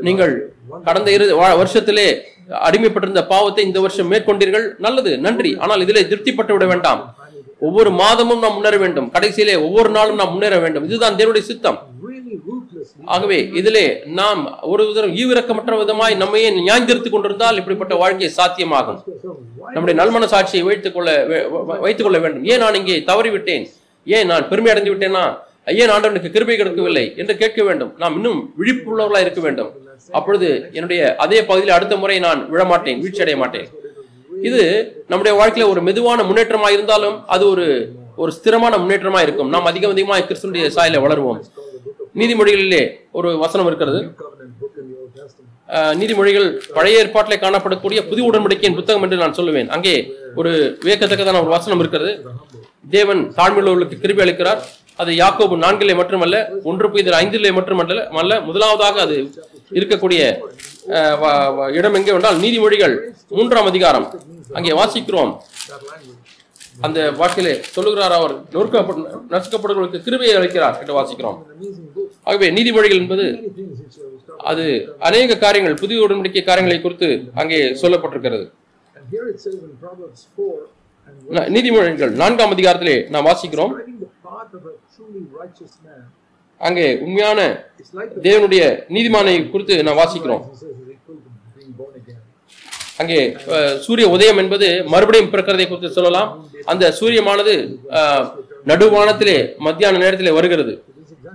நீங்கள் கடந்த இரு வா- வருஷத்திலே அடிமைப்பட்டிருந்த பாவத்தை இந்த வருஷம் மேற்கொண்டீர்கள். நல்லது நன்றி. ஆனால் இதிலே திருப்திப்பட்டு விட வேண்டாம். ஒவ்வொரு மாதமும் நாம் முன்னேற வேண்டும். கடைசியிலே ஒவ்வொரு நாளும் நாம் முன்னேற வேண்டும். இதுதான் தேவனுடைய சித்தம். ஆகவே இதிலே நாம் ஒரு விதம் ஈவிரக்கமற்ற விதமாய் நம்மையே நியாயந்திருத்துக் கொண்டிருந்தால் இப்படிப்பட்ட வாழ்க்கை சாத்தியமாகும். நம்முடைய நல்மன சாட்சியை வைத்துக் கொள்ள வைத்துக் கொள்ள வேண்டும். ஏன் நான் இங்கே தவறிவிட்டேன்? ஏன் நான் பெருமை அடைந்து விட்டேனா? ஏன் ஆண்டவனுக்கு கிருபை கிடைக்கவில்லை என்று கேட்க வேண்டும். நாம் இன்னும் விழிப்புள்ளவர்களாக இருக்க வேண்டும். அப்பொழுது என்னுடைய அதே பகுதியில் அடுத்த முறை நான் விழமாட்டேன் வீழ்ச்சி அடைய மாட்டேன். இது நம்முடைய வாழ்க்கையில ஒரு மெதுவான முன்னேற்றமா இருந்தாலும் அது ஒரு ஒரு ஸ்திரமான முன்னேற்றமா இருக்கும். நாம் அதிகம் அதிகமாக கிறிஸ்துடைய சாயல வளருவோம். நீதிமொழிகளிலே ஒரு வசனம் இருக்கிறது. நீதிமொழிகள் பழைய ஏற்பாட்டிலே காணப்படக்கூடிய புதிய உடன்படிக்கையின் புத்தகம் என்று நான் சொல்லுவேன். அங்கே ஒரு வியக்கத்தக்கதான ஒரு வசனம் இருக்கிறது. தேவன் தாழ்மையுள்ளவர்களுக்கு கிருபி அளிக்கிறார். அது யாக்கோபு நான்கிலே மட்டுமல்ல ஒன்று புதிய ஐந்திலே மட்டுமல்ல அல்ல முதலாவதாக அது இருக்கக்கூடிய ஆஹ் வ- இடம் எங்கே என்றால் நீதிமொழிகள் மூன்றாம் அதிகாரம். அங்கே வாசிக்கிறோம். அந்த வாக்கிலே சொல்லுகிறார் அவர் நொறுக்கப்பட்ட நசுக்கப்படுகளுக்கு கிருபையை அளிக்கிறார் என்று வாசிக்கிறோம். ஆகவே நீதிமொழிகள் என்பது அது அநேக காரியங்கள் புதிய உடன்படிக்கை காரியங்களை குறித்து அங்கே சொல்லப்பட்டிருக்கிறது. And here it says in Proverbs 4 and verse ந- நீதிமொழிகள் நான்காம் அதிகாரத்திலே நாம் வாசிக்கிறோம். அங்கே உண்மையான தேவனுடைய நீதிமானை குறித்து நாம் வாசிக்கிறோம். அங்கே சூரிய உதயம் என்பது மறுபடியும் பிறக்கிறதை குறித்து சொல்லலாம். அந்த சூரியமானது நடுவானத்திலே மத்தியான நேரத்திலே வருகிறது.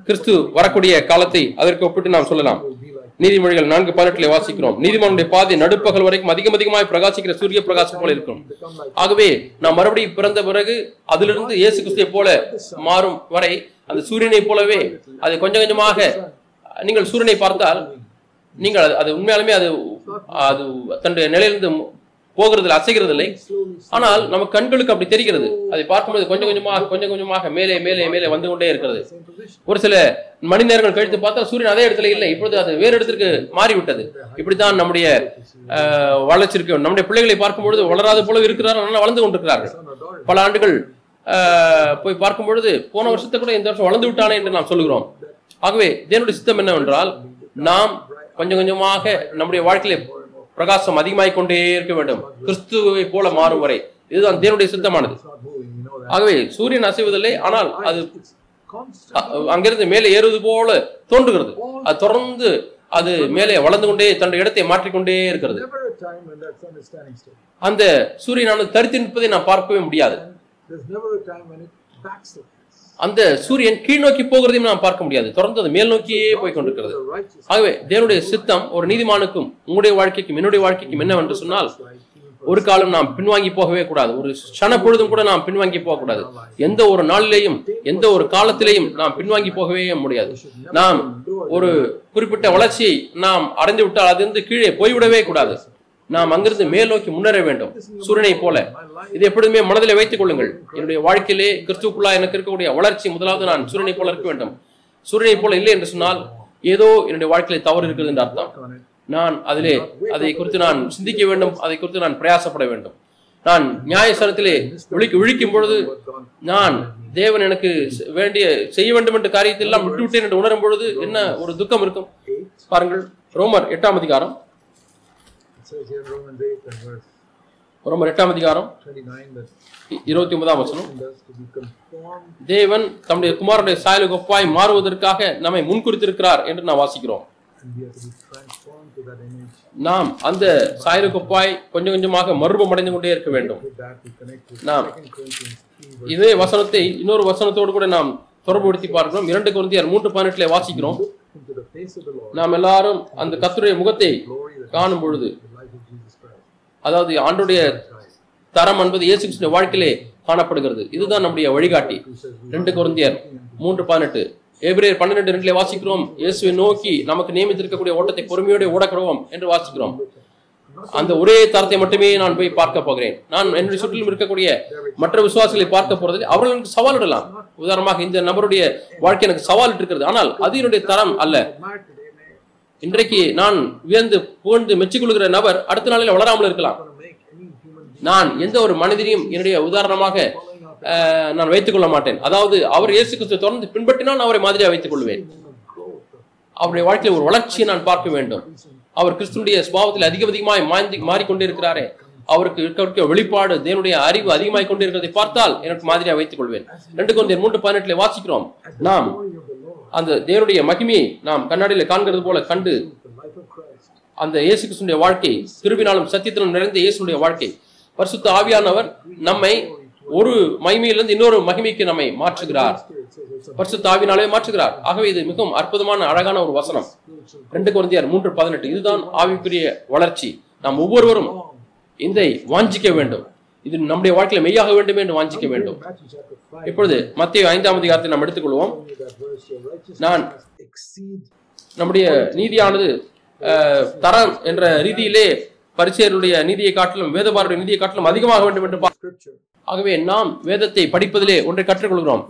கிறிஸ்து வரக்கூடிய காலத்தை அதற்கு ஒப்பிட்டு நாம் சொல்லலாம். நீதிமொழிகள் நான்கு பதினெட்டுல வாசிக்கிறோம். நீதிமன்ற பாதை நடுப்பகல் வரைக்கும் அதிகம் அதிகமாய் பிரகாசிக்கிற சூரிய பிரகாசம் போல இருக்கும். ஆகவே நாம் மறுபடியும் பிறந்த பிறகு அதிலிருந்து இயேசு கிறிஸ்துவை போல மாறும் வரை அந்த சூரியனை போலவே அது கொஞ்சம் கொஞ்சமாக நீங்கள் சூரியனை பார்த்தால் நீங்கள் அது உண்மையாலுமே அது அது தன்னுடைய நிலையிலிருந்து போகிறதில்லை அசைகிறதில்லை. Slowly ஆனால் நம்ம கண்களுக்கு அப்படி தெரிகிறது. அதை பார்க்கும்போது கொஞ்சம் கொஞ்சமாக கொஞ்சம் கொஞ்சமாக மேலே மேலே மேலே வந்து கொண்டே இருக்கிறது. ஒரு சில மணி நேரங்கள் கழித்து பார்த்தா சூரியன் அதே இடத்துல இல்லை. இப்பொழுது அது வேறு இடத்திற்கு மாறிவிட்டது. இப்படித்தான் நம்முடைய ஆஹ், வளர்ச்சி இருக்கு நம்முடைய பிள்ளைகளை பார்க்கும் பொழுது வளராத போல இருக்கிறார்கள். ஆனால் வளர்ந்து கொண்டிருக்கிறார்கள். பல ஆண்டுகள் போய் பார்க்கும் பொழுது போன வருஷத்தை கூட இந்த வருஷம் வளர்ந்து விட்டானே என்று நாம் சொல்லுகிறோம். ஆகவே தேவனுடைய சித்தம் என்னவென்றால் நாம் கொஞ்சம் கொஞ்சமாக நம்முடைய வாழ்க்கையில பிரகாசம் அதிகமாகிக் கொண்டே இருக்க வேண்டும். கிறிஸ்துவை போல மாறும் வரை. இதுதான் தேவனுடைய சித்தமானது. ஆகவே சூரியன் அசைவதில்லை ஆனால் அது அங்கிருந்து மேலே ஏறுவது போல தோன்றுகிறது. அது தொடர்ந்து அது மேலே வளர்ந்து கொண்டே தன்னுடைய இடத்தை மாற்றிக்கொண்டே இருக்கிறது. அந்த சூரியனானது தரித்து நிற்பதை நான் பார்க்கவே முடியாது. அந்த சூரியன் கீழ் நோக்கி போகிறதையும் நாம் பார்க்க முடியாது. தொடர்ந்து அது மேல் நோக்கியே போய் கொண்டிருக்கிறது. ஆகவே தேவனுடைய சித்தம் ஒரு நீதிமானுக்கும் உங்களுடைய வாழ்க்கைக்கும் என்னுடைய வாழ்க்கைக்கும் என்னவென்று சொன்னால் ஒரு காலம் நாம் பின்வாங்கி போகவே கூடாது. ஒரு சன பொழுதும் கூட நாம் பின்வாங்கி போகக்கூடாது எந்த ஒரு நாளிலேயும் எந்த ஒரு காலத்திலேயும் நாம் பின்வாங்கி போகவே முடியாது. நாம் ஒரு குறிப்பிட்ட வளர்ச்சியை நாம் அடைந்து விட்டால் அதிலிருந்து கீழே போய்விடவே கூடாது. நாம் அங்கிருந்து மேல் நோக்கி முன்னேற வேண்டும். சூரியனை போல. இது எப்பொழுதுமே மனதில் வைத்துக் கொள்ளுங்கள். என்னுடைய வாழ்க்கையிலே கிறிஸ்துக்குள்ளா எனக்கு இருக்கக்கூடிய வளர்ச்சி முதலாவது நான் சூரியனை போல இருக்க வேண்டும். சூரியனை போல இல்லை என்று சொன்னால் ஏதோ என்னுடைய வாழ்க்கையில தவறு இருக்கிறது என்று அர்த்தம். நான் அதிலே அதை குறித்து நான் சிந்திக்க வேண்டும். அதை குறித்து நான் பிரயாசப்பட வேண்டும். நான் நியாயஸ்தானத்திலே விழிக்கு விழிக்கும் பொழுது நான் தேவன் எனக்கு வேண்டிய செய்ய வேண்டும் என்ற காரியத்தை எல்லாம் விட்டுவிட்டேன் என்று உணரும் பொழுது என்ன ஒரு துக்கம் இருக்கும்? பாருங்கள் ரோமர் எட்டாம் அதிகாரம். ரோமர் எட்டாம் அதிகாரம் 29 that இ- இருபத்தி ஒன்பதாம் வசனம் தேவன் தம்முடைய குமாரனுடைய சாயலுக்கு ஒப்பாய் மாறுவதற்காக நம்மை முன்குறித்திருக்கிறார் என்று நாம் வாசிக்கிறோம். நாம் அந்த சாயலுக்கு ஒப்பாய் கொஞ்சம் கொஞ்சமாக மறுபம் அடைந்து கொண்டே இருக்க வேண்டும் With that we connect with Now. 2 Corinthians 3 verse இதே வசனத்தை இன்னொரு வசனத்தோடு கூட நாம் தொடர்புபடுத்தி பார்க்கிறோம் இரண்டு குருந்தியர் மூன்று பதினெட்டுல வாசிக்கிறோம். நாம் எல்லாரும் அந்த கர்த்தருடைய முகத்தை காணும் பொழுது அதாவது ஆண்டுடைய தரம் என்பது இயேசு கிறிஸ்துவின் வாழ்க்கையிலே காணப்படுகிறது. இதுதான் நம்முடைய வழிகாட்டி. ரெண்டு குருந்தியர் மூன்று பதினெட்டு. ஏபிரேயர் பன்னிரெண்டு ரெண்டுல வாசிக்கிறோம். இயேசுவை நோக்கி நமக்கு நியமித்திருக்கக்கூடிய ஓட்டத்தை பொறுமையோடு ஓடக்கிறோம் என்று வாசிக்கிறோம். அந்த ஒரே தரத்தை மட்டுமே நான் போய் பார்க்க போகிறேன். நான் என்னுடைய சுற்றிலும் இருக்கக்கூடிய மற்ற விசுவாசிகளை பார்க்க போறது அவர்கள் எனக்கு சவாலிடலாம் உதாரணமாக இந்த நபருடைய வாழ்க்கை எனக்கு சவால் இருக்கிறது ஆனால் அது என்னுடைய தரம் அல்ல. இன்றைக்கு நான் வியந்து புகழ்ந்து மெச்சிக்கொள்கிற நபர் அடுத்த நாளில் வளராமல் இருக்கலாம். நான் எந்த ஒரு மனிதனையும் என்னுடைய உதாரணமாக நான் வைத்துக் கொள்ள மாட்டேன். அதாவது அவர் இயேசு கிறிஸ்துவை தொடர்ந்து பின்பற்றினால் அவரை மாதிரியாக வைத்துக் கொள்வேன். அவருடைய வாழ்க்கையில் ஒரு வளர்ச்சியை நான் பார்க்க வேண்டும். அவர் கிறிஸ்துடைய சுபாவத்தில் அதிக அதிகமாய் மாந்தி மாறிக்கொண்டே இருக்கிறாரே அவருக்கு இருக்க வெளிப்பாடு தேவனுடைய அறிவு அதிகமாய் கொண்டிருக்கிறதை பார்த்தால் எனக்கு மாதிரியாக வைத்துக் கொள்வேன். ரெண்டு கொண்டு மூன்று பதினெட்டுல வாசிக்கிறோம். நாம் அந்த தேவனுடைய மகிமையை நாம் கண்ணாடியில காண்கிறது போல கண்டு அந்த இயேசு கிறிஸ்துடைய வாழ்க்கை திருவினாலும் சத்தியத்திலும் நிறைந்த இயேசுடைய வாழ்க்கை. பரிசுத்த ஆவியானவர் நம்மை ஒரு மகிமையிலிருந்து இன்னொரு மகிமைக்கு நம்மை மாற்றுகிறார். பரிசுத்த ஆவினாலே மாற்றுகிறார். ஆகவே இது மிகவும் அற்புதமான அழகான ஒரு வசனம். ரெண்டு குழந்தையார் மூன்று பதினெட்டு. இதுதான் ஆவிக்குரிய வளர்ச்சி. நாம் ஒவ்வொருவரும் இதை வாஞ்சிக்க வேண்டும். இது நம்முடைய வாழ்க்கையில மெய்யாக வேண்டும் என்று வாஞ்சிக்க வேண்டும். Matthew chapter 5, இப்பொழுது மத்திய ஐந்தாம் அதிகாரத்தை நாம் எடுத்துக்கொள்வோம். நான் நம்முடைய நீதியானது தரம் என்ற ரீதியிலே பரிசேருடைய நீதியை காட்டிலும் வேதபாருடைய நீதியை காட்டிலும் அதிகமாக வேண்டும் என்று. ஆகவே நாம் வேதத்தை படிப்பதிலே ஒன்றை கற்றுக்கொள்கிறோம்.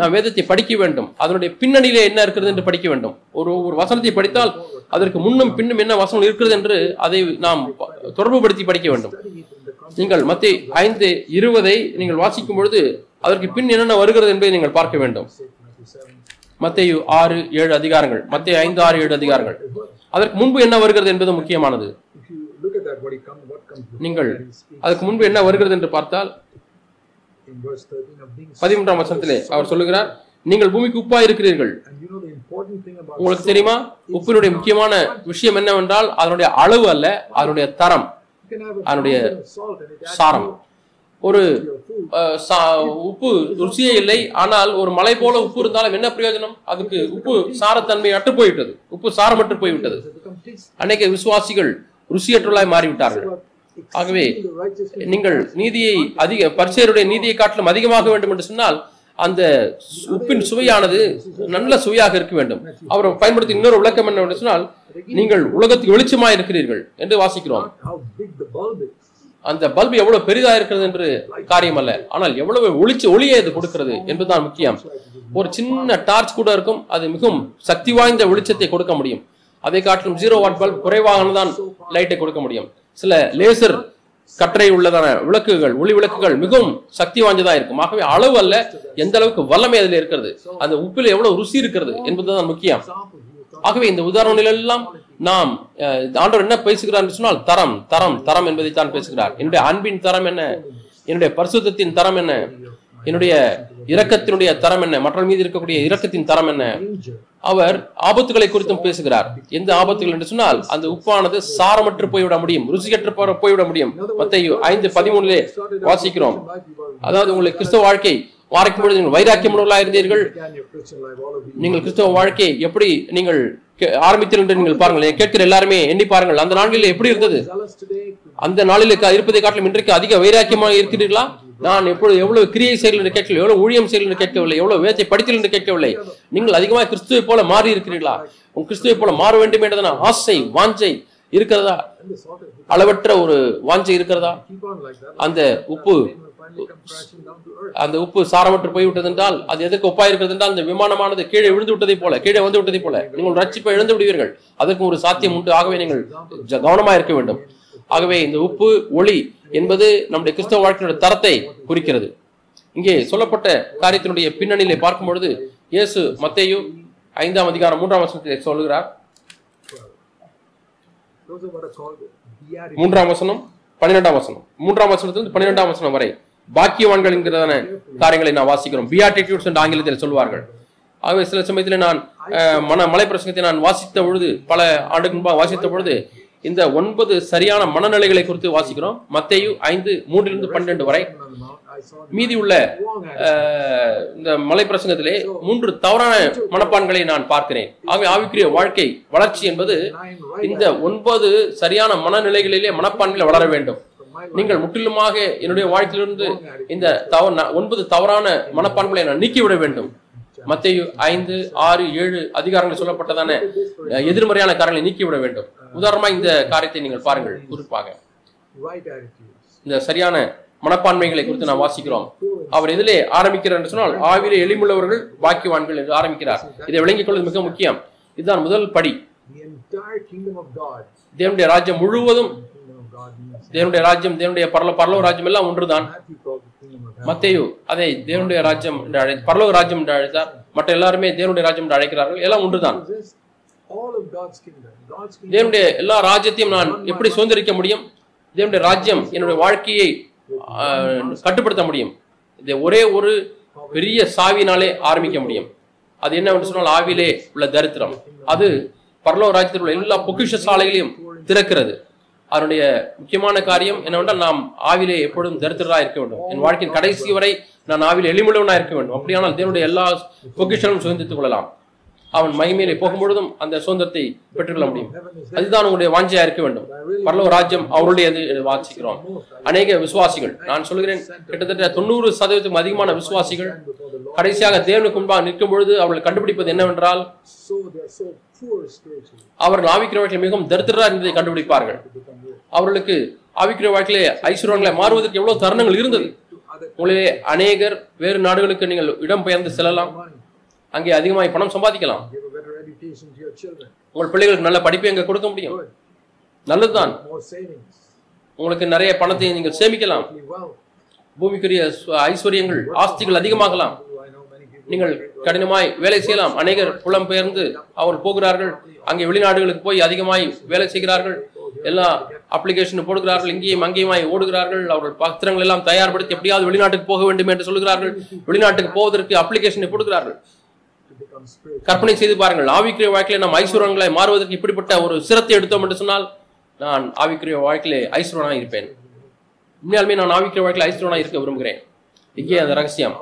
நாம் வேதத்தை படிக்க வேண்டும். அதனுடைய பின்னணியிலே என்ன இருக்கிறது என்று படிக்க வேண்டும். ஒரு ஒரு வசனத்தை படித்தால் அதற்கு முன்னும் பின்னும் என்ன வசனம் இருக்கிறது என்று அதை நாம் தொடர்புபடுத்தி படிக்க வேண்டும். நீங்கள் மத்திய ஐந்து இருபதை நீங்கள் வாசிக்கும் பொழுது அதற்கு பின் என்னென்ன வருகிறது என்பதை நீங்கள் பார்க்க வேண்டும். மத்திய ஆறு ஏழு அதிகாரங்கள். மத்திய ஐந்து ஆறு ஏழு அதிகாரங்கள். அதற்கு முன்பு என்ன வருகிறது என்பது முக்கியமானது. நீங்கள் அதற்கு முன்பு என்ன வருகிறது என்று பார்த்தால் பதிமூன்றாம் வசனத்திலே அவர் சொல்லுகிறார் நீங்கள் பூமிக்கு உப்பா இருக்கிறீர்கள். உங்களுக்கு தெரியுமா? உப்பினுடைய முக்கியமான விஷயம் என்னவென்றால் அதனுடைய அளவு அல்ல அதனுடைய தரம். அதனுடைய சாரம். ஒரு உப்பு ருசியே இல்லை. ஆனால் ஒரு மலை போல உப்பு இருந்தாலும் என்ன பிரயோஜனம்? அதுக்கு உப்பு சாரத்தன்மை அற்று போய்விட்டது உப்பு சாரமற்று போய்விட்டது. அநேக விசுவாசிகள் ருசியற்றுள்ளாய் மாறிவிட்டார்கள். ஆகவே நீங்கள் நீதியை அதிக பரிசேருடைய நீதியை காட்டிலும் அதிகமாக வேண்டும் என்று சொன்னால் அந்த உப்பின் சுவையானது நல்ல சுவையாக இருக்க வேண்டும். அவர் பயன்படுத்தி இன்னொரு விளக்கம் என்ன சொன்னால் நீங்கள் உலகத்துக்கு வெளிச்சமா இருக்கிறீர்கள் என்று வாசிக்கிறோம். அந்த பல்பு எவ்வளவு பெரிதா இருக்கிறது என்று காரியம் அல்ல. ஆனால் எவ்வளவு ஒளிச்சு ஒளியை அது கொடுக்கிறது என்பதுதான் முக்கியம். ஒரு சின்ன டார்ச் கூட இருக்கும் அது மிகவும் சக்தி வாய்ந்த வெளிச்சத்தை கொடுக்க முடியும். அதை காட்டிலும் ஜீரோ வாட் பல்ப் குறைவாகதான் லைட்டை கொடுக்க முடியும். சில லேசர் கற்றை உள்ளதான விளக்குகள் ஒளி விளக்குகள் மிகவும் சக்தி வாய்ந்ததா இருக்கும். ஆகவே அளவு அல்ல எந்த அளவுக்கு வல்லமை அதில் இருக்கிறது அந்த உப்பில் எவ்வளவு ருசி இருக்கிறது என்பதுதான் முக்கியம். ஆகவே இந்த உதாரணங்கள் எல்லாம் நாம் ஆண்டவர் என்ன பேசுகிறார் சொன்னால் தரம் தரம் தரம் என்பதை தான் பேசுகிறார். என்னுடைய அன்பின் தரம் என்ன? என்னுடைய பரிசுத்தத்தின் தரம் என்ன? என்னுடைய இரக்கத்தினுடைய தரம் என்ன? மற்றவர்கள் மீது இருக்கக்கூடிய இரக்கத்தின் தரம் என்ன? அவர் ஆபத்துகளை குறித்தும் பேசுகிறார். எந்த ஆபத்துகள் என்று சொன்னால் அந்த உப்பானது சாரமற்று போய்விட முடியும் ருசிகற்று போய்விட முடியும். மத்தேயு ஐந்து பதிமூணுலே வாசிக்கிறோம். அதாவது உங்களுக்கு கிறிஸ்தவ வாழ்க்கை வாரைக்கும் பொழுது நீங்கள் வைராக்கியம் உள்ளவர்களா இருந்தீர்கள். நீங்கள் கிறிஸ்தவ வாழ்க்கை எப்படி நீங்கள் கே- ஆரம்பித்தீர்கள் என்று நீங்கள் பாருங்கள் கேட்கிற எல்லாருமே எண்ணி பாருங்கள். அந்த நாளில் எப்படி இருந்தது? அந்த நாளில் இருப்பதை காட்டிலும் இன்றைக்கு அதிக வைராக்கியமாக இருக்கிறீர்களா? நான் எப்பொழுது எவ்வளவு கிரியை செயல் என்று கேட்கவில்லை எவ்வளவு ஊழியம் செயல் என்று கேட்கவில்லை எவ்வளவு வேதத்தை படித்தல் என்று கேட்கவில்லை. நீங்கள் அதிகமாக கிறிஸ்துவை போல மாறி இருக்கிறீர்களா? உன் கிறிஸ்துவை போல மாற வேண்டும் என்றதான ஆசை வாஞ்சை இருக்கிறதா? அளவற்ற ஒரு வாஞ்சை இருக்கிறதா? அந்த உப்பு அந்த உப்பு சாரமற்று போய்விட்டது என்றால் அது எதற்கு ஒப்பாய் இருக்கிறது என்றால் அந்த விமானமானது கீழே விழுந்து விட்டதை போல கீழே வந்து விட்டதை போல. நீங்கள் ரட்சிப்பை இழந்து விடுவீர்கள் அதற்கு ஒரு சாத்தியம் உண்டு. ஆகவே நீங்கள் கவனமாக கவனமா இருக்க வேண்டும். ஆகவே இந்த உப்பு ஒளி என்பது நம்முடைய கிறிஸ்தவ வாழ்க்கையினுடைய தரத்தை குறிக்கிறது. இங்கே சொல்லப்பட்ட காரியத்தினுடைய பின்னணியிலே பார்க்கும் பொழுது இயேசு மத்தையும் ஐந்தாம் அதிகாரம் மூன்றாம் வசனத்தை சொல்லுகிறார். மூன்றாம் வசனம் பன்னிரெண்டாம் வசனம். மூன்றாம் வசனத்திலிருந்து பன்னிரெண்டாம் வசனம் வரை பாக்கியவான்கள் என்கிறதான காரியங்களை நான் வாசிக்கிறோம். பியாட்டிடியூட்ஸ் என்று ஆங்கிலத்தில் சொல்வார்கள். ஆகவே சில சமயத்தில் நான் அஹ், மன மலை பிரசங்கத்தை நான் வாசித்த பொழுது பல ஆண்டுக்கு முன்பாக வாசித்த பொழுது இந்த ஒன்பது சரியான மனநிலைகளை குறித்து வாசிக்கிறோம். மத்தையு ஐந்து மூன்றிலிருந்து பன்னிரண்டு வரை. மீதி உள்ள அஹ், இந்த மலை பிரசங்கத்திலே மூன்று தவறான மனப்பான்களை நான் பார்க்கிறேன். ஆகவே ஆவிக்குரிய வாழ்க்கை வளர்ச்சி என்பது இந்த ஒன்பது சரியான மனநிலைகளிலே மனப்பான்மையில் வளர வேண்டும். நீங்கள் முற்றிலுமாக என்னுடைய வாழ்க்கையிலிருந்து இந்த தவ ஒன்பது தவறான மனப்பான்மைகளை நான் நீக்கிவிட வேண்டும். மத்திய ஐந்து ஆறு ஏழு அதிகாரங்கள் சொல்லப்பட்டதான எதிர்மறையான காரங்களை நீக்கிவிட வேண்டும். உதாரணமா இந்த காரியத்தை நீங்கள் பாருங்கள் குறிப்பாக. இந்த சரியான மனப்பான்மைகளை குறித்து நாம் வாசிக்கிறோம். அவர் எதிலே ஆரம்பிக்கிறார் என்று சொன்னால் ஆவிலே எளிமுள்ளவர்கள் பாக்கியவான்கள் என்று ஆரம்பிக்கிறார். இதை விளங்கிக் கொள்வது மிக முக்கியம். இதுதான் முதல் படி. தேவனுடைய ராஜ்யம் முழுவதும் தேவனுடைய ராஜ்யம் தேவனுடைய பரலோ பரலவ ராஜ்யம் எல்லாம் ஒன்றுதான். Matthew மத்தேயு அதை தேவனுடைய ராஜ்யம் என்று அழை பரலவ ராஜ்யம் என்று அழைத்தார். மற்ற எல்லாருமே தேவனுடைய ராஜ்யம் என்று அழைக்கிறார்கள். எல்லாம் ஒன்றுதான். தேவனுடைய எல்லா ராஜ்யத்தையும் நான் எப்படி சுதந்திரிக்க முடியும்? தேவனுடைய ராஜ்யம் என்னுடைய வாழ்க்கையை கட்டுப்படுத்த முடியும். இதை ஒரே ஒரு பெரிய சாவினாலே ஆரம்பிக்க முடியும். அது என்னவென்று சொன்னால் ஆவிலே உள்ள தரித்திரம். அது பரலோக ராஜ்யத்தில் உள்ள எல்லா பொக்கிஷ சாலைகளையும் திறக்கிறது. அதனுடைய முக்கியமான காரியம் என்னவென்றால் நாம் ஆவிலே எப்பொழுதும் தரித்திரராக இருக்க வேண்டும். என் வாழ்க்கையின் கடைசி வரை நான் ஆவிலே எளிமுள்ளவனாக இருக்க வேண்டும். அப்படியானால் தேவனுடைய எல்லா பொக்கிஷங்களும் சுதந்தித்துக் கொள்ளலாம். அவன் மகிமையிலே போகும்பொழுதும் அந்த சுதந்திரத்தை பெற்றுக்கொள்ள முடியும். அதுதான் உங்களுடைய வாஞ்சியா இருக்க வேண்டும். பரலோ ராஜ்யம் அவருடைய வாசிக்கிறோம். அநேக விசுவாசிகள் நான் சொல்கிறேன் கிட்டத்தட்ட தொண்ணூறு சதவீதத்துக்கும் அதிகமான விசுவாசிகள் கடைசியாக தேவனுக்கு முன்பாக நிற்கும் பொழுது அவர்கள் கண்டுபிடிப்பது என்னவென்றால் அவர்கள் ஆவிக்கிற மிகவும் தரித்திரா என்பதை கண்டுபிடிப்பார்கள். அவர்களுக்கு ஆவிக்கிற வாழ்க்கையிலே ஐஸ்வர்யங்களை மாறுவதற்கு எவ்வளவு தருணங்கள் இருந்தது. உங்களிலே அநேகர் வேறு நாடுகளுக்கு நீங்கள் இடம் பெயர்ந்து செல்லலாம். அங்கே அதிகமாய் பணம் சம்பாதிக்கலாம். உங்கள் பிள்ளைகளுக்கு நல்ல படிப்பை அங்கே கொடுக்க முடியும். நல்லதுதான். உங்களுக்கு நிறைய பணத்தை நீங்கள் சேமிக்கலாம். பூமிக்குரிய ஐஸ்வர்யங்கள் ஆஸ்திகள் அதிகமாகலாம். நீங்கள் கடினமாய் வேலை செய்யலாம் அநேகர் புலம்பெயர்ந்து அவர்கள் போகிறார்கள் அங்கே வெளிநாடுகளுக்கு போய் அதிகமாய் வேலை செய்கிறார்கள் எல்லா அப்ளிகேஷன் போடுகிறார்கள் இங்கேயும் அங்கேயுமாய் ஓடுகிறார்கள் அவர்கள் பத்திரங்கள் எல்லாம் தயார்படுத்தி எப்படியாவது வெளிநாட்டுக்கு போக வேண்டும் என்று சொல்கிறார்கள் வெளிநாட்டுக்கு போவதற்கு அப்ளிகேஷனை போடுகிறார்கள். கற்பனை செய்து பாருங்கள். ஆவிக்குரிய வாழ்க்கையில நாம் ஐஸ்வரங்களை மாறுவதற்கு இப்படிப்பட்ட ஒரு சிரத்தை எடுத்தோம் என்று சொன்னால் நான் ஆவிக்குரிய வாழ்க்கையிலே ஐஸ்வரனாக இருப்பேன். உண்மையாலுமே நான் ஆவிக்குரிய வாழ்க்கையில் ஐஸ்வரனாக இருக்க விரும்புகிறேன். இங்கே அந்த ரகசியம்.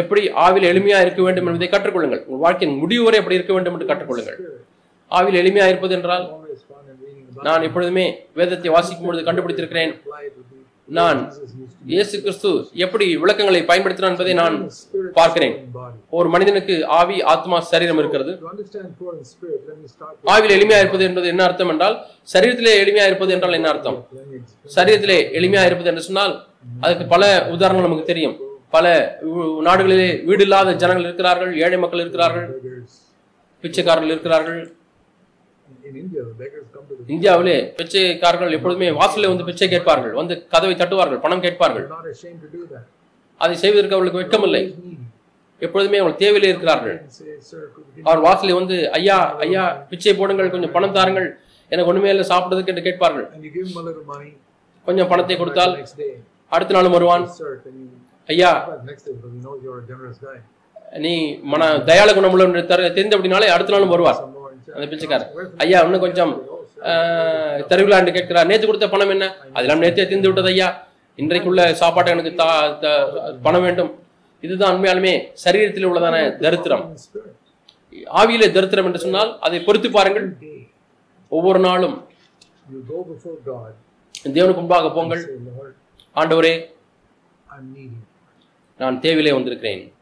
எப்படி ஆவில் எளிமையா இருக்க வேண்டும் என்பதை கற்றுக்கொள்ளுங்கள். உங்கள் வாழ்க்கையின் முடிவு வரை எப்படி இருக்க வேண்டும் என்று கற்றுக்கொள்ளுங்கள். ஆவில் எளிமையா இருப்பது என்றால் நான் எப்பொழுதுமே வேதத்தை வாசிக்கும் பொழுது கண்டுபிடித்திருக்கிறேன். நான் இயேசு கிறிஸ்து எப்படி விளக்கங்களை பயன்படுத்தினான் என்பதை நான் பார்க்கிறேன். ஒரு மனிதனுக்கு ஆவி ஆத்மா சரீரம் இருக்கிறது. ஆவியில் எளிமையா இருப்பது என்பது என்ன அர்த்தம் என்றால் சரீரத்திலே எளிமையா இருப்பது என்றால் என்ன அர்த்தம்? சரீரத்திலே எளிமையா இருப்பது என்று சொன்னால் அதுக்கு பல உதாரணங்கள் நமக்கு தெரியும். பல நாடுகளிலே வீடு இல்லாத ஜனங்கள் இருக்கிறார்கள் ஏழை மக்கள் இருக்கிறார்கள் பிச்சைக்காரர்கள் இருக்கிறார்கள் இந்தியாவிலே பிச்சைக்காரர்கள் எப்பொழுதுமே வாசலில் வந்து பிச்சை கேட்பார்கள் வந்து கதவை தட்டுவார்கள் பணம் கேட்பார்கள். அதை செய்வதற்கு அவர்களுக்கு வெட்கமில்லை. எப்பொழுதுமே அவர்கள் தேவையிலே இருக்கிறார்கள். அவர் வாசலில் வந்து ஐயா ஐயா பிச்சை போடுங்கள் கொஞ்சம் பணம் தாருங்கள் எனக்கு ஒண்ணுமே இல்லை சாப்பிடுறதுக்கு என்று கேட்பார்கள். கொஞ்சம் பணத்தை கொடுத்தால் அடுத்த நாளும் வருவான். ஐயா. நீ மன தயாள குணமுள்ள தெரிந்த அப்படினாலே அடுத்த நாளும் வருவார். அந்த பிச்சைக்காரர் ஐயா இன்னும் கொஞ்சம் தெருவிழாண்டு என்று கேட்கிறார். நேற்று கொடுத்த பணம் என்ன? அதெல்லாம் நேற்றே தீர்ந்து விட்டது ஐயா. இன்றைக்குள்ள சாப்பாட்டை எனக்கு தா த- பணம் வேண்டும். இதுதான் உண்மையாலுமே சரீரத்தில் உள்ளதான தரித்திரம். ஆவியிலே தரித்திரம் என்று சொன்னால் அதை பொறுத்து பாருங்கள். ஒவ்வொரு நாளும் தேவனுக்கு முன்பாக போங்கள். ஆண்டவரே நான் தேவையிலே வந்திருக்கிறேன்.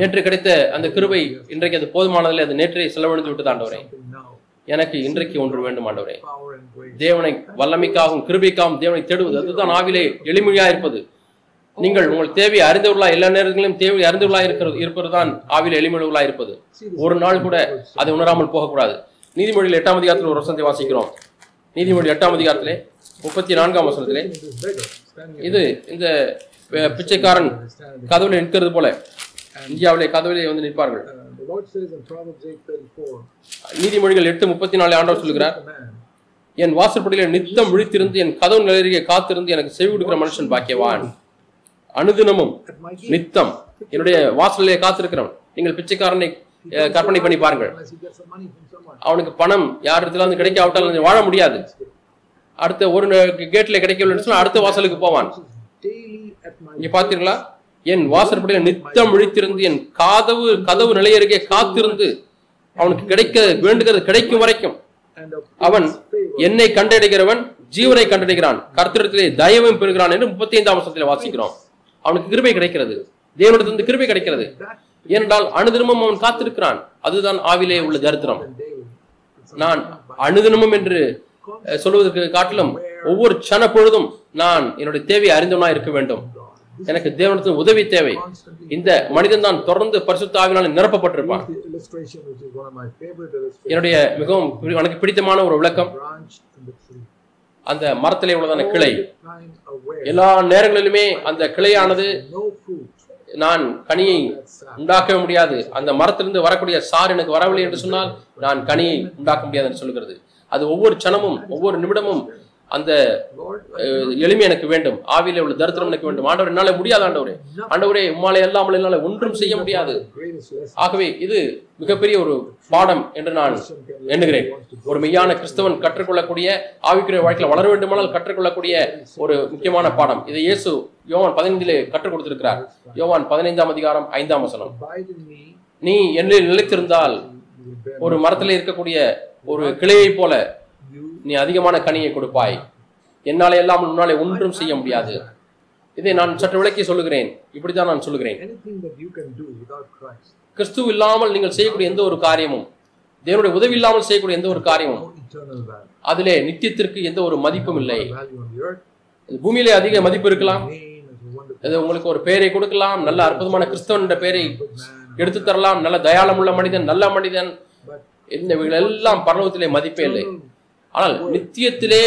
நேற்று கிடைத்த அந்த கிருபை இன்றைக்கு அது போதுமானதில்லை. அது நேற்றே ஆண்டவரே. Something now. எனக்கு இன்றைக்கு ஒன்று வேண்டும் ஆண்டவரே. தேவனை வல்லமைக்காகவும் கிருபைக்காகவும் தேவனை தேடுவது அதுதான் ஆவிலே எளிமையா இருப்பது. நீங்கள் உங்கள் தேவையை அறிந்தவர்களா எல்லா நேரங்களிலும் தேவையை அறிந்தவர்களா இருக்கிறது இருப்பது தான் ஆவிலே எளிமையுள்ளவர்களா இருப்பது. ஒரு நாள் கூட அதை உணராமல் போகக்கூடாது. நீதிமொழியில் எட்டாம் அதிகாரத்தில் ஒரு வசனத்தை வாசிக்கிறோம். நீதிமொழி எட்டாம் அதிகாரத்திலே முப்பத்தி நான்காம் வசனத்திலே. இது இந்த பிச்சைக்காரன் கதவுல நிற்கிறது போல. இந்தியாவிலே கதவிலே வந்து நிற்பார்கள். நீதிமொழிகள் எட்டு முப்பத்தி நாலு ஆண்டவர் சொல்கிறார் என் வாசற்படியில் நித்தம் விழித்திருந்து என் கதவு நிலையிலேயே காத்திருந்து எனக்கு செவி கொடுக்கிற மனுஷன் பாக்கியவான். அனுதினமும் நித்தம் என்னுடைய வாசலிலே காத்திருக்கிறவன். நீங்கள் பிச்சைக்காரனை கற்பனை பண்ணி பாருங்கள். அவனுக்கு பணம் யாரிடத்துல வந்து கிடைக்காவிட்டால் வாழ முடியாது. அடுத்த ஒரு கேட்ல கிடைக்கவில்லை அடுத்த வாசலுக்கு போவான். இங்க பாத்தீங்களா என் வாசற்படியில நித்தம் விழித்திருந்து என் காதவு கதவு நிலையருகே காத்திருந்து அவனுக்கு கிடைக்க வேண்டுகிறது கிடைக்கும் வரைக்கும் அவன் என்னை கண்டடைகிறவன் ஜீவனை கண்டடைகிறான். கர்த்தரிடத்திலே தயவும் பெறுகிறான் என்று முப்பத்தி ஐந்தாம் வருஷத்தில் வாசிக்கிறோம். அவனுக்கு கிருபை கிடைக்கிறது. தேவனிடத்திலிருந்து கிருபை கிடைக்கிறது. ஏனென்றால் அனுதினமும் அவன் காத்திருக்கிறான். அதுதான் ஆவிலே உள்ள தரித்திரம். நான் அனுதினமும் என்று சொல்வதற்கு காட்டிலும் ஒவ்வொரு சன பொழுதும் நான் என்னுடைய தேவையை அறிந்தவனா இருக்க வேண்டும். எனக்கு தேவனத்தின் உதவி தேவை. இந்த மனிதன் தான் தொடர்ந்து பரிசுத்தாவினால் நிரப்பப்பட்டிருப்பான். என்னுடைய மிகவும் எனக்கு பிடித்தமான ஒரு விளக்கம். அந்த மரத்திலே உள்ளதான கிளை. எல்லா நேரங்களிலுமே அந்த கிளையானது நான் கனியை உண்டாக்கவே முடியாது. அந்த மரத்திலிருந்து வரக்கூடிய சார் எனக்கு வரவில்லை என்று சொன்னால் நான் கனியை உண்டாக்க முடியாது என்று சொல்கிறது. அது ஒவ்வொரு சனமும் ஒவ்வொரு நிமிடமும் அந்த எளிமை எனக்கு வேண்டும். ஆவியில உள்ள தரித்திரம் எனக்கு வேண்டும். ஆண்டவர் என்னால முடியாது ஆண்டவரே. ஆண்டவரே உம்மாலே அல்லாமல் என்னால ஒன்றும் செய்ய முடியாது. ஆகவே இது மிகப்பெரிய ஒரு பாடம் என்று நான் எண்ணுகிறேன். ஒரு மெய்யான கிறிஸ்தவன் கற்றுக்கொள்ளக்கூடிய ஆவிக்குரிய வாழ்க்கையில் வளர வேண்டுமானால் கற்றுக்கொள்ளக்கூடிய ஒரு முக்கியமான பாடம். இதை இயேசு யோவான் பதினைந்திலே கற்றுக் கொடுத்திருக்கிறார். யோவான் பதினைந்தாம் அதிகாரம் ஐந்தாம் வசனம். நீ என்னில் நிலைத்திருந்தால் ஒரு மரத்தில் இருக்கக்கூடிய ஒரு கிளையைப் போல நீ அதிகமான கனியை கொடுப்பாய். என்னாலே எல்லாம் உன்னாலே ஒன்றும் செய்ய முடியாது. இதை நான் சற்று விளக்கி சொல்லுகிறேன். இப்படித்தான் நான் சொல்லுகிறேன். கிறிஸ்துவ இல்லாமல் நீங்கள் செய்யக்கூடிய எந்த ஒரு காரியமும் தேவனுடைய உதவி இல்லாமல் செய்யக்கூடிய எந்த ஒரு காரியமும். அதிலே நித்தியத்திற்கு எந்த ஒரு மதிப்பும் இல்லை. பூமியிலே அதிக மதிப்பு இருக்கலாம். அது உங்களுக்கு ஒரு பெயரை கொடுக்கலாம். நல்ல அற்புதமான கிறிஸ்தவன் பெயரை. எடுத்து தரலாம். நல்ல தயாளமுள்ள மனிதன் நல்ல மனிதன். இந்த இவைகள் எல்லாம் பரலோகத்திலே மதிப்பே இல்லை. ஆனால் நித்தியத்திலே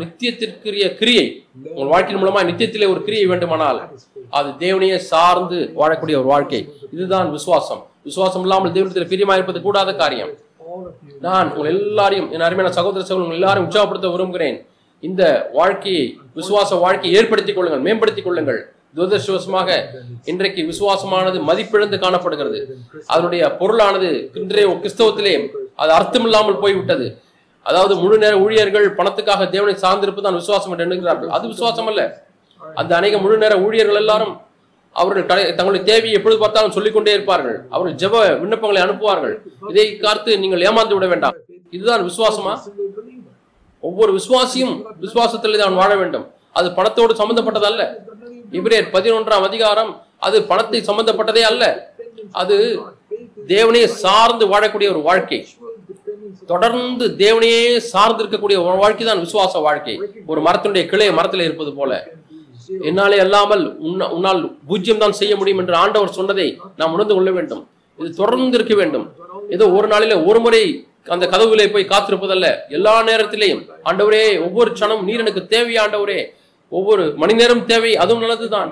நித்தியத்திற்குரிய கிரியை உங்கள் வாழ்க்கையின் மூலமா நித்தியத்திலே ஒரு கிரியை வேண்டுமானால் அது தேவனையே சார்ந்து வாழக்கூடிய ஒரு வாழ்க்கை. இதுதான் விசுவாசம். விசுவாசம் இல்லாமல் தேவனத்தில் பிரியமா இருப்பது கூடாத காரியம். நான் உங்கள் எல்லாரையும் என் அருமையான சகோதர சகோதரர்கள் உங்கள் எல்லாரையும் உற்சாகப்படுத்த விரும்புகிறேன். இந்த வாழ்க்கையை விசுவாச வாழ்க்கையை ஏற்படுத்திக் கொள்ளுங்கள் மேம்படுத்திக் கொள்ளுங்கள். துரதிருஷ்டவசமாக இன்றைக்கு விசுவாசமானது மதிப்பிழந்து காணப்படுகிறது. அதனுடைய பொருளானது இன்றைய கிறிஸ்தவத்திலே அது அர்த்தமில்லாமல் போய்விட்டது. அதாவது முழு நேர ஊழியர்கள் பணத்துக்காக தேவனை சார்ந்திருப்பது தான் விசுவாசம் என்று எண்ணுகிறார்கள். அது விசுவாசம் அல்ல அந்த அநேக முழு நேர ஊழியர்கள் எல்லாரும் அவர்கள் தங்களுடைய தேவையை எப்பொழுது பார்த்தாலும் சொல்லிக்கொண்டே இருப்பார்கள். அவர்கள் ஜெப விண்ணப்பங்களை அனுப்புவார்கள். இதை காத்து நீங்கள் ஏமாந்து விட வேண்டாம். இதுதான் விசுவாசமா? ஒவ்வொரு விசுவாசியும் விசுவாசத்தில் தான் வாழ வேண்டும். அது பணத்தோடு சம்பந்தப்பட்டதல்ல. இவரே இப்ரேர் பதினொன்றாம் அதிகாரம் அது பணத்தை சம்பந்தப்பட்டதே அல்ல. அது தேவனையை சார்ந்து வாழக்கூடிய ஒரு வாழ்க்கை. தொடர்ந்து தேவனையே சார்ந்து இருக்கக்கூடிய ஒரு வாழ்க்கை தான் விசுவாச வாழ்க்கை. ஒரு மரத்தினுடைய கிளை மரத்தில் இருப்பது போல. என்னாலே அல்லாமல் உன்னால் பூஜ்யம் தான் செய்ய முடியும் என்று ஆண்டவர் சொன்னதை நாம் உணர்ந்து கொள்ள வேண்டும். இது தொடர்ந்து இருக்க வேண்டும். ஏதோ ஒரு நாளில ஒரு முறை அந்த கதவுகளை போய் காத்திருப்பதல்ல. எல்லா நேரத்திலையும் ஆண்டவரே ஒவ்வொரு க்ஷணம் நீர் எனக்கு தேவை ஆண்டவரே. ஒவ்வொரு மணி நேரம் தேவை அதுவும் நல்லதுதான்.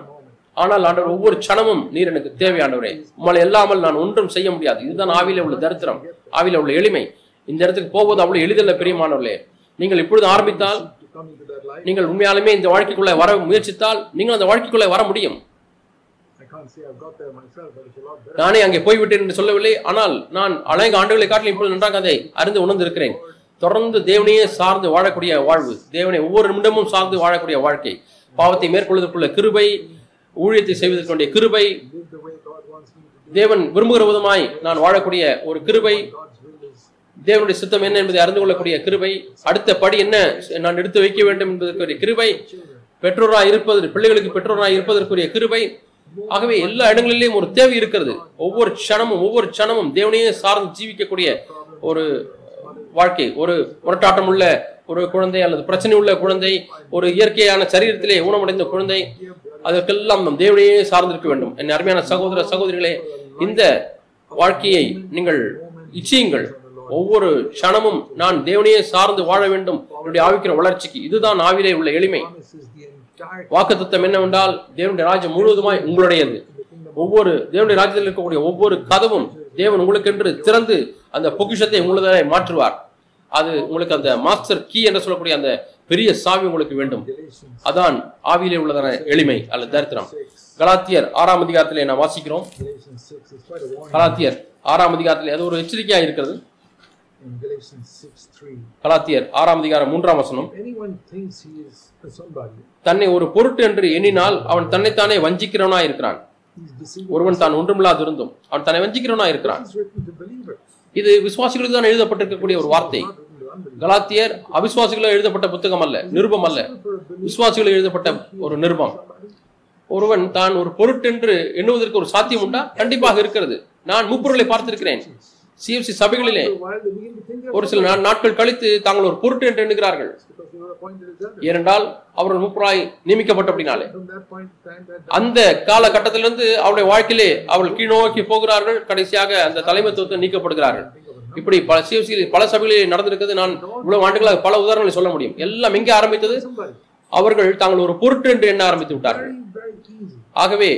ஆனால் ஆண்டவர் ஒவ்வொரு க்ஷணமும் நீர் எனக்கு தேவை ஆண்டவரே. உங்களை இல்லாமல் நான் ஒன்றும் செய்ய முடியாது. இதுதான் ஆவியில உள்ள தரித்திரம். ஆவியில உள்ள எளிமை. இந்த இடத்துக்கு போவது அவ்வளவு எளிதல்ல பெரியமானவர்களே நீங்கள் இப்பொழுது ஆரம்பித்தால் நீங்கள் உண்மையாலுமே இந்த வாழ்க்கைக்குள்ளே வர முயற்சித்தால் நீங்கள் அந்த வாழ்க்கைக்குள்ளே வர முடியும். நானே அங்கே போய்விட்டேன் என்று சொல்லவில்லை. ஆனால் நான் அநேக ஆண்டுகளை காட்டிலும் இப்பொழுது நன்றாக அதை அறிந்து உணர்ந்திருக்கிறேன். தொடர்ந்து தேவனையே சார்ந்து வாழக்கூடிய வாழ்வு தேவனை ஒவ்வொரு நிமிடமும் சார்ந்து வாழக்கூடிய வாழ்க்கை. பாவத்தை மேற்கொள்வதற்குள்ள கிருபை ஊழியத்தை செய்வதற்குடைய கிருபை தேவன் விரும்புகிற விதமாய் நான் வாழக்கூடிய ஒரு கிருபை தேவனுடைய சித்தம் என்ன என்பதை அறிந்து கொள்ளக்கூடிய கிருபை. அடுத்த படி என்ன? நான் எடுத்து வைக்க வேண்டும் என்பதற்குரிய கிருபை. பெற்றோராக இருப்பது பிள்ளைகளுக்கு பெற்றோராக இருப்பதற்குரிய கிருபை. ஆகவே எல்லா இடங்களிலேயும் ஒரு தேவை இருக்கிறது. ஒவ்வொரு க்ஷணமும் ஒவ்வொரு க்ஷணமும் தேவனையே சார்ந்து ஜீவிக்கக்கூடிய ஒரு வாழ்க்கை ஒரு முரட்டாட்டம் உள்ள ஒரு குழந்தை அல்லது பிரச்சனை உள்ள குழந்தை ஒரு இயற்கையான சரீரத்திலே ஊனமடைந்த குழந்தை அதற்கெல்லாம் நம் தேவனையே சார்ந்திருக்க வேண்டும். என் அருமையான சகோதர சகோதரிகளே இந்த வாழ்க்கையை நீங்கள் இச்சியுங்கள். ஒவ்வொரு க்ஷணமும் நான் தேவனையே சார்ந்து வாழ வேண்டும். என்னுடைய ஆவிக்கிற வளர்ச்சிக்கு இதுதான் ஆவிலே உள்ள எளிமை. வாக்கு தத்துவம் வாக்குத்தத்தம் என்னவென்றால் தேவனுடைய ராஜ்யம் முழுவதுமாய் உங்களுடையது. ஒவ்வொரு தேவனுடைய ராஜ்யத்தில் இருக்கக்கூடிய ஒவ்வொரு கதவும் தேவன் உங்களுக்கென்று திறந்து அந்த பொக்கிஷத்தை உங்களதாய் மாற்றுவார். அது உங்களுக்கு அந்த மாஸ்டர் கீ என்று சொல்லக்கூடிய அந்த பெரிய சாவி உங்களுக்கு வேண்டும். அதான் ஆவியிலே உள்ளதான எளிமை அல்லது தரித்திரம். கலாத்தியர் ஆறாம் அதிகாரத்திலே நாம் வாசிக்கிறோம். கலாத்தியர் ஆறாம் அதிகாரத்திலே அது ஒரு எச்சரிக்கையா இருக்கிறது. கலாத்தியர் ஆறாம் அதிகாரம் மூன்றாம் வசனம். தன்னை ஒரு பொருட்டு என்று எண்ணினால் அவன் தன்னைத்தானே வஞ்சிக்கிறவனா இருக்கிறான். ஒருவன் தான் ஒன்றுமில்லாது இருந்தும் அவன் தன்னை வஞ்சிக்கிறவனா இருக்கிறான். இது விசுவாசிகளுக்கு தான் எழுதப்பட்டிருக்கக்கூடிய ஒரு வார்த்தை. கலாத்தியர் அவிசுவாசிகளுக்கு எழுதப்பட்ட புத்தகம் அல்ல நிருபம் அல்ல. For a believer, விசுவாசிகள் எழுதப்பட்ட ஒரு நிருபம். ஒருவன் தான் ஒரு பொருட்டென்று எண்ணுவதற்கு ஒரு சாத்தியம் உண்டா? கண்டிப்பாக இருக்கிறது. நான் முப்பொருளை பார்த்திருக்கிறேன். சிஎஃப்சி சபைகளிலே ஒரு சில நாட்கள் கழித்து தாங்கள் ஒரு பொருட்டு என்று எண்ணுகிறார்கள். ஏனென்றால் அவர்கள் முப்பராய் நியமிக்கப்பட்ட அப்படின்னாலே அந்த காலகட்டத்திலிருந்து அவருடைய வாழ்க்கையிலே அவர்கள் கீழ்நோக்கி போகிறார்கள். கடைசியாக அந்த தலைமைத்துவத்தை நீக்கப்படுகிறார்கள். இப்படி பல சிஎஃப்சி பல சபைகளில் நடந்திருக்கிறது. நான் இவ்வளவு ஆண்டுகளாக பல உதாரணங்களை சொல்ல முடியும். எல்லாம் எங்கே ஆரம்பித்தது? அவர்கள் தாங்கள் ஒரு பொருட்டு என்று எண்ண ஆரம்பித்து விட்டார்கள். ஆகவே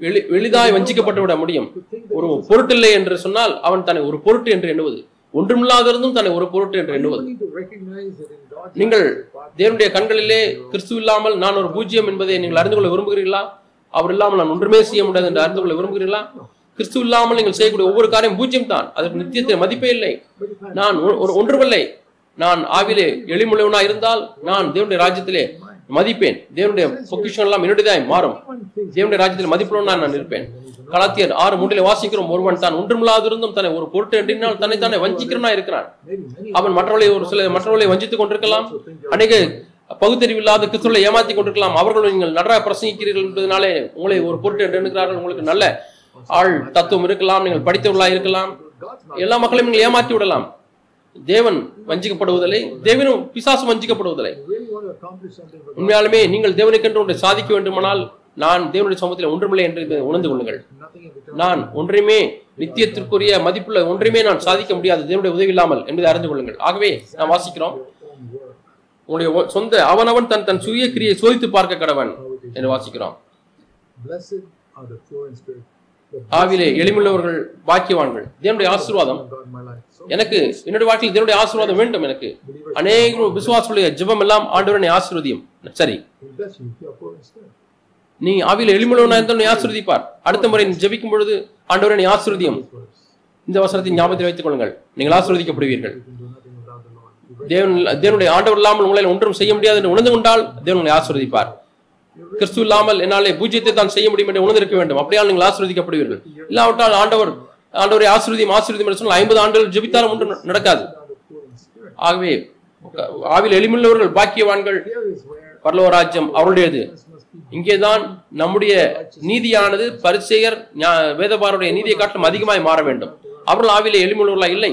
எளி- எளிதாய் வஞ்சிக்கப்பட்டு விட முடியும். ஒரு பொருட்டில்லை என்று சொன்னால் அவன் தன்னை ஒரு பொருட்டு என்று எண்ணுவது. ஒன்றுமில்லாதிருந்தும் தன்னை ஒரு பொருட்டு என்று எண்ணுவது. நீங்கள் தேவனுடைய கண்களிலே கிறிஸ்து இல்லாமல் நான் ஒரு பூஜ்யம் என்பதை நீங்கள் அறிந்து கொள்ள விரும்புகிறீர்களா? அவர் இல்லாமல் நான் ஒன்றுமே செய்ய முடியாது என்று அறிந்து கொள்ள விரும்புகிறீர்களா? கிறிஸ்து இல்லாமல் நீங்கள் செய்யக்கூடிய ஒவ்வொரு காரியம் பூஜ்ஜியம் தான் அதற்கு நித்தியத்தில் மதிப்பே இல்லை. நான் ஒ- ஒரு ஒன்றுமில்லை. நான் ஆவிலே எளிமுள்ளவனாய் இருந்தால் நான் தேவனுடைய ராஜ்யத்திலே மதிப்பேன். தேவனுடைய பொக்கிஷம் எல்லாம் என்னுடையதாய் மாறும். தேவனுடைய ராஜ்யத்தில் மதிப்புள்ளவனாய் நான் இருப்பேன் கலாத்தியர் ஆறு மூன்றிலே வாசிக்கிறோம் ஒருவன் தான் ஒன்றுமில்லாதிருந்தும் தன்னை ஒரு பொருட்டு எண்ணினால் தன்னை தானே வஞ்சிக்கிறனா இருக்கிறான். அவன் மற்றவர்களை ஒரு சில மற்றவர்களை வஞ்சித்துக் கொண்டிருக்கலாம். அநேக பகுத்தறிவில்லாத கிறிஸ்துவை ஏமாத்தி கொண்டிருக்கலாம். அவர்கள் நீங்கள் நன்றாக பிரசங்கிக்கிறீர்கள் என்பதனாலே உங்களை ஒரு பொருட்டு என்று எண்ணுகிறார்கள் உங்களுக்கு நல்ல ஆள் தத்துவம் இருக்கலாம் நீங்கள் படித்தவர்களாக இருக்கலாம். எல்லா மக்களையும் நீங்கள் ஏமாற்றி விடலாம். தேவன் வஞ்சிக்கப்படுவதில்லை தேவனும் பிசாசும் வஞ்சிக்கப்படுவதில்லை. உண்மையாலுமே நீங்கள் தேவனுக்கென்று ஒன்றை சாதிக்க வேண்டுமானால் நான் தேவனுடைய சமூகத்தில் ஒன்றுமில்லை என்று உணர்ந்து கொள்ளுங்கள். நான் ஒன்றையுமே நித்தியத்திற்குரிய மதிப்புள்ள ஒன்றையுமே நான் சாதிக்க முடியாது தேவனுடைய உதவி இல்லாமல் என்பதை அறிந்து கொள்ளுங்கள். ஆகவே நாம் வாசிக்கிறோம். உன்னுடைய உங்களுடைய சொந்த அவனவன் தன் தன் சுய கிரியை சோதித்து பார்க்க கடவன் என்று வாசிக்கிறோம். ஆவிலே எளிமுள்ளவர்கள் பாக்கியவான்கள். தேவனுடைய ஆசீர்வாதம். எனக்கு என்னுடைய வாழ்க்கையில் தேவனுடைய ஆசீர்வாதம் வேண்டும் எனக்கு. அநேக விசுவாசுடைய ஜெபம் எல்லாம் ஆண்டவரனை ஆசீர்வதியும். சரி. நீ ஆவியில் எளிமுள்ளவனா இருந்தால் நீ ஆசீர்வதிப்பார். அடுத்த முறை நீ ஜெபிக்கும் பொழுது ஆண்டவரனை ஆசீர்வதியும். இந்த வசனத்தை ஞாபகத்தில் வைத்துக் கொள்ளுங்கள். நீங்கள் ஆசீர்வதிக்கப்படுவீர்கள். தேவன் தேவனுடைய ஆண்டவர் இல்லாமல் உங்களால் ஒன்றும் செய்ய முடியாது என்று உணர்ந்து கொண்டால் தேவன் உங்களை ஆசீர்வதிப்பார். கிறிஸ்து இல்லாமல் என்னாலே பூஜ்யத்தை தான் செய்ய முடியும் என்று உணர்ந்திருக்க வேண்டும். அப்படியால் நீங்கள் ஆசீர்வதிக்கப்படுவீர்கள். இல்லாவிட்டால் ஆண்டவர் ஆண்டவரை ஆசீர்வதியும் ஆசீர்வதியும் என்று சொன்னால் ஐம்பது ஆண்டுகள் ஜெபித்தாலும் ஒன்று நடக்காது. ஆகவே ஆவில் எளிமுள்ளவர்கள் பாக்கியவான்கள் Here ராஜ்யம் அவருடையது. இங்கேதான் நம்முடைய நீதியானது பரிசெயர் வேதபாரருடைய வேதபாருடைய நீதியை காட்டிலும் அதிகமாய் மாற வேண்டும். அவர்கள் ஆவிலே எளிமுள்ளவர்களா இல்லை.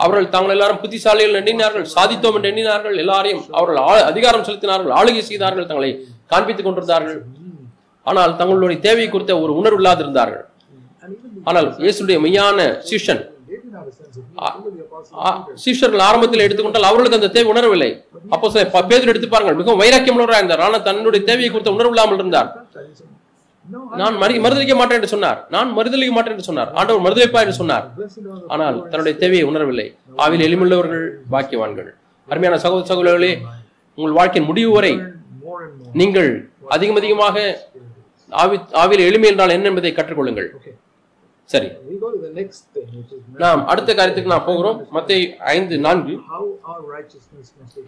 அவர்கள் தாங்கள் எல்லாரும் புத்திசாலிகள் எண்ணினார்கள் சாதித்தோம் என்று எண்ணினார்கள் எல்லாரையும் அவர்கள் அதிகாரம் செலுத்தினார்கள் ஆளுகை செய்தார்கள் தங்களை காண்பித்துக் கொண்டிருந்தார்கள். ஆனால் தங்களுடைய தேவை குறித்த ஒரு உணர்வு இல்லாதிருந்தார்கள். ஆனால் இயேசுடைய மெய்யான சீஷன் they ஆரம்பத்தில் எடுத்துக்கொண்டால் அவர்களுக்கு அந்த தேவை உணரவில்லை. அப்போ சில எடுத்து பாருங்கள் மிகவும் வைராக்கியம் உள்ளவராக இருந்தார். ஆனால் தன்னுடைய தேவையை குறித்த உணர்வு இல்லாமல் இருந்தார். நான் மறி மறுதளிக்க மாட்டேன் என்று சொன்னார். நான் மறுதளிக்க மாட்டேன் என்று சொன்னார். ஆண்டவர் மறுதளிப்பார் என்று சொன்னார். ஆனால் தன்னுடைய தேவையை உணரவில்லை. ஆவில் எளிமுள்ளவர்கள் பாக்கியவான்கள். அருமையான சகோதர சகோதரர்களே உங்கள் வாழ்க்கையின் முடிவு வரை. நீங்கள் அதிகம் அதிகமாக ஆவி ஆவியில் எளிமை என்றால் என்ன என்பதை கற்றுக்கொள்ளுங்கள். சரி. நாம் அடுத்த காரியத்துக்கு நாம் போகிறோம். மத்திய ஐந்து நான்கு.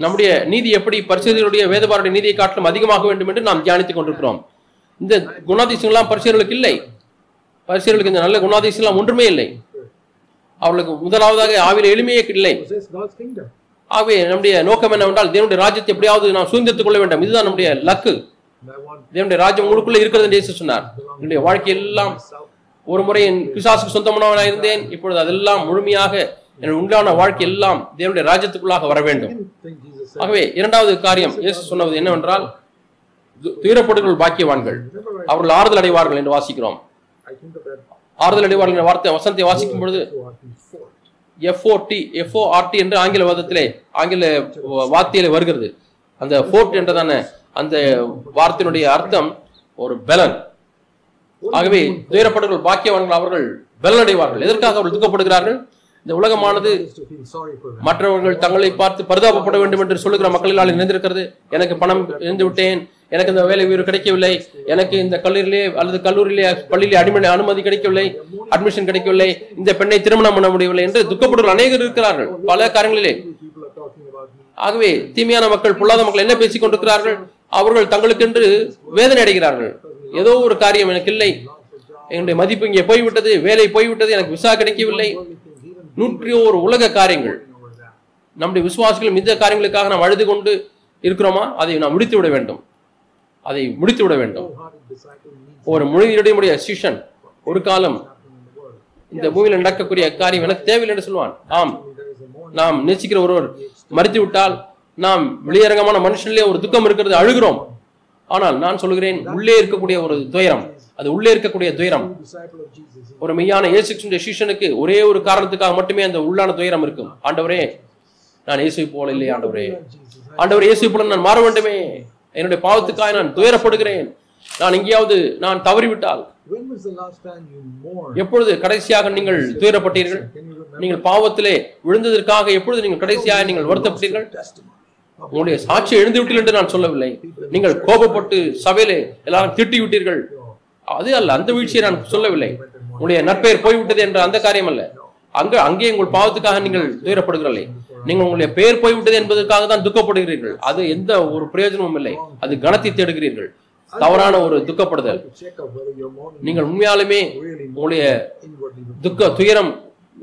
நம்முடைய நீதி எப்படி பரிசுகளுடைய வேதபாருடைய நீதியை காட்டிலும் அதிகமாக வேண்டும் என்று நாம் தியானித்துக் கொண்டிருக்கிறோம். இந்த குணாதிசயங்கள்லாம் பரிசுகளுக்கு இல்லை. பரிசுகளுக்கு இந்த நல்ல குணாதிசயம்லாம் ஒன்றுமே இல்லை. அவர்களுக்கு முதலாவதாக ஆவில எளிமையே இல்லை. ஆகவே நம்முடைய நோக்கம் என்னவென்றால் தேவனுடைய ராஜ்யத்தை எப்படியாவது நாம் சுதந்திரத்துக் கொள்ள வேண்டும். இதுதான் நம்முடைய லக்கு. தேவனுடைய ராஜ்யம் உங்களுக்குள்ள இருக்கிறது என்று சொன்னார். என்னுடைய வாழ்க்கை எல்லாம் ஒரு முறை என் பிசாசுக்கு சொந்தமானவனாக இருந்தேன். இப்பொழுது அதெல்லாம் முழுமையாக என் உண்டான வாழ்க்கை எல்லாம் தேவனுடைய ராஜ்யத்துக்குள்ளாக வர வேண்டும். ஆகவே இரண்டாவது காரியம் இயேசு சொன்னது என்னவென்றால் துயரப்படுகள் பாக்கியவான்கள். அவர்கள் ஆறுதல் அடைவார்கள் என்று வாசிக்கிறோம். ஆறுதல் அடைவார்கள் என்ற வார்த்தை வசந்தை வாசிக்கும் பொழுது எஃப்ஓடி எஃப்ஓஆர்டி என்று ஆங்கில வாதத்திலே ஆங்கில வார்த்தையில வருகிறது. அந்த ஃபோர்ட் என்றதான அந்த வார்த்தையினுடைய அர்த்தம் ஒரு பலன். ஆகவே துயரப்படுகள் பாக்கியவான்கள் அவர்கள் பலன் அடைவார்கள். எதற்காக அவர்கள் துக்கப்படுகிறார்கள் இந்த உலகமானது மற்றவர்கள் தங்களை பார்த்து பரிதாபப்பட வேண்டும் என்று சொல்லுகிற மக்களால் இணைந்திருக்கிறது. எனக்கு பணம் இழந்து விட்டேன் எனக்கு இந்த வேலை உயர்வு கிடைக்கவில்லை. எனக்கு இந்த கல்லூரியிலே அல்லது கல்லூரியிலே பள்ளியிலே அடிமனை அனுமதி கிடைக்கவில்லை அட்மிஷன் கிடைக்கவில்லை. இந்த பெண்ணை திருமணம் பண்ண முடியவில்லை என்று துக்கப்படுவர் அநேகர் இருக்கிறார்கள் பல காரியங்களிலே ஆகவே தீமையான மக்கள் பொல்லாத மக்கள் என்ன பேசிக் கொண்டிருக்கிறார்கள்? அவர்கள் தங்களுக்கென்று வேதனை அடைகிறார்கள். ஏதோ ஒரு காரியம் எனக்கு இல்லை. என்னுடைய மதிப்பு இங்கே போய்விட்டது வேலை போய்விட்டது எனக்கு விசா கிடைக்கவில்லை. நூற்றி ஒரு உலக காரியங்கள். நம்முடைய விசுவாசிகள் இந்த காரியங்களுக்காக நாம் அழுது கொண்டு இருக்கிறோமா? அதை நாம் முடித்து விட வேண்டும். அதை முடித்து விட வேண்டும். ஒரு மொழியுடைய சிஷன் ஒரு காலம் இந்த பூமியில் நடக்கக்கூடிய காரியம் எனக்கு தேவையில்லை என்று சொல்வான். ஆம் நாம் நேசிக்கிற ஒருவர் மறித்து விட்டால் நாம் வெளியரங்கமான மனுஷனிலே ஒரு துக்கம் இருக்கிறது அழுகிறோம். ஆனால் நான் சொல்கிறேன் உள்ளே இருக்கக்கூடிய ஒரு துயரம் அது உள்ளே இருக்கக்கூடிய துயரம். ஒரு மெய்யான இயேசு சிஷனுக்கு ஒரே ஒரு காரணத்துக்காக மட்டுமே அந்த உள்ளான துயரம் இருக்கும். ஆண்டவரே நான் இயேசு போல இல்லையே ஆண்டவரே. ஆண்டவர் இயேசு போல நான் மாற வேண்டுமே. என்னுடைய பாவத்துக்காக நான் துயரப்படுகிறேன். நான் எங்கேயாவது நான் தவறிவிட்டால் When was the last time you mourned? எப்பொழுது கடைசியாக நீங்கள் துயரப்பட்டீர்கள்? நீங்கள் பாவத்திலே விழுந்ததற்காக எப்பொழுது நீங்கள் கடைசியாக நீங்கள் வருத்தப்பட்டீர்கள். உங்களுடைய சாட்சி எழுந்து விட்டீர்கள் என்று நான் சொல்லவில்லை. நீங்கள் கோபப்பட்டு சபையிலே எல்லாரும் திட்டி விட்டீர்கள் அது அல்ல அந்த வீழ்ச்சியை நான் சொல்லவில்லை. உங்களுடைய நற்பெயர் போய்விட்டது என்ற அந்த காரியம் அல்ல அங்க அங்கே உங்கள் பாவத்துக்காக நீங்கள் துயரப்படுகிறீர்களே நீங்கள் உங்களுடைய பெயர் போய்விட்டது என்பதற்காக தான் துக்கப்படுகிறீர்கள். அது எந்த ஒரு பிரயோஜனமும் இல்லை. அது கனத்தை தேடுகிறீர்கள். தவறான ஒரு துக்கப்படுதல். நீங்கள் உண்மையாலுமே உங்களுடைய துக்க துயரம்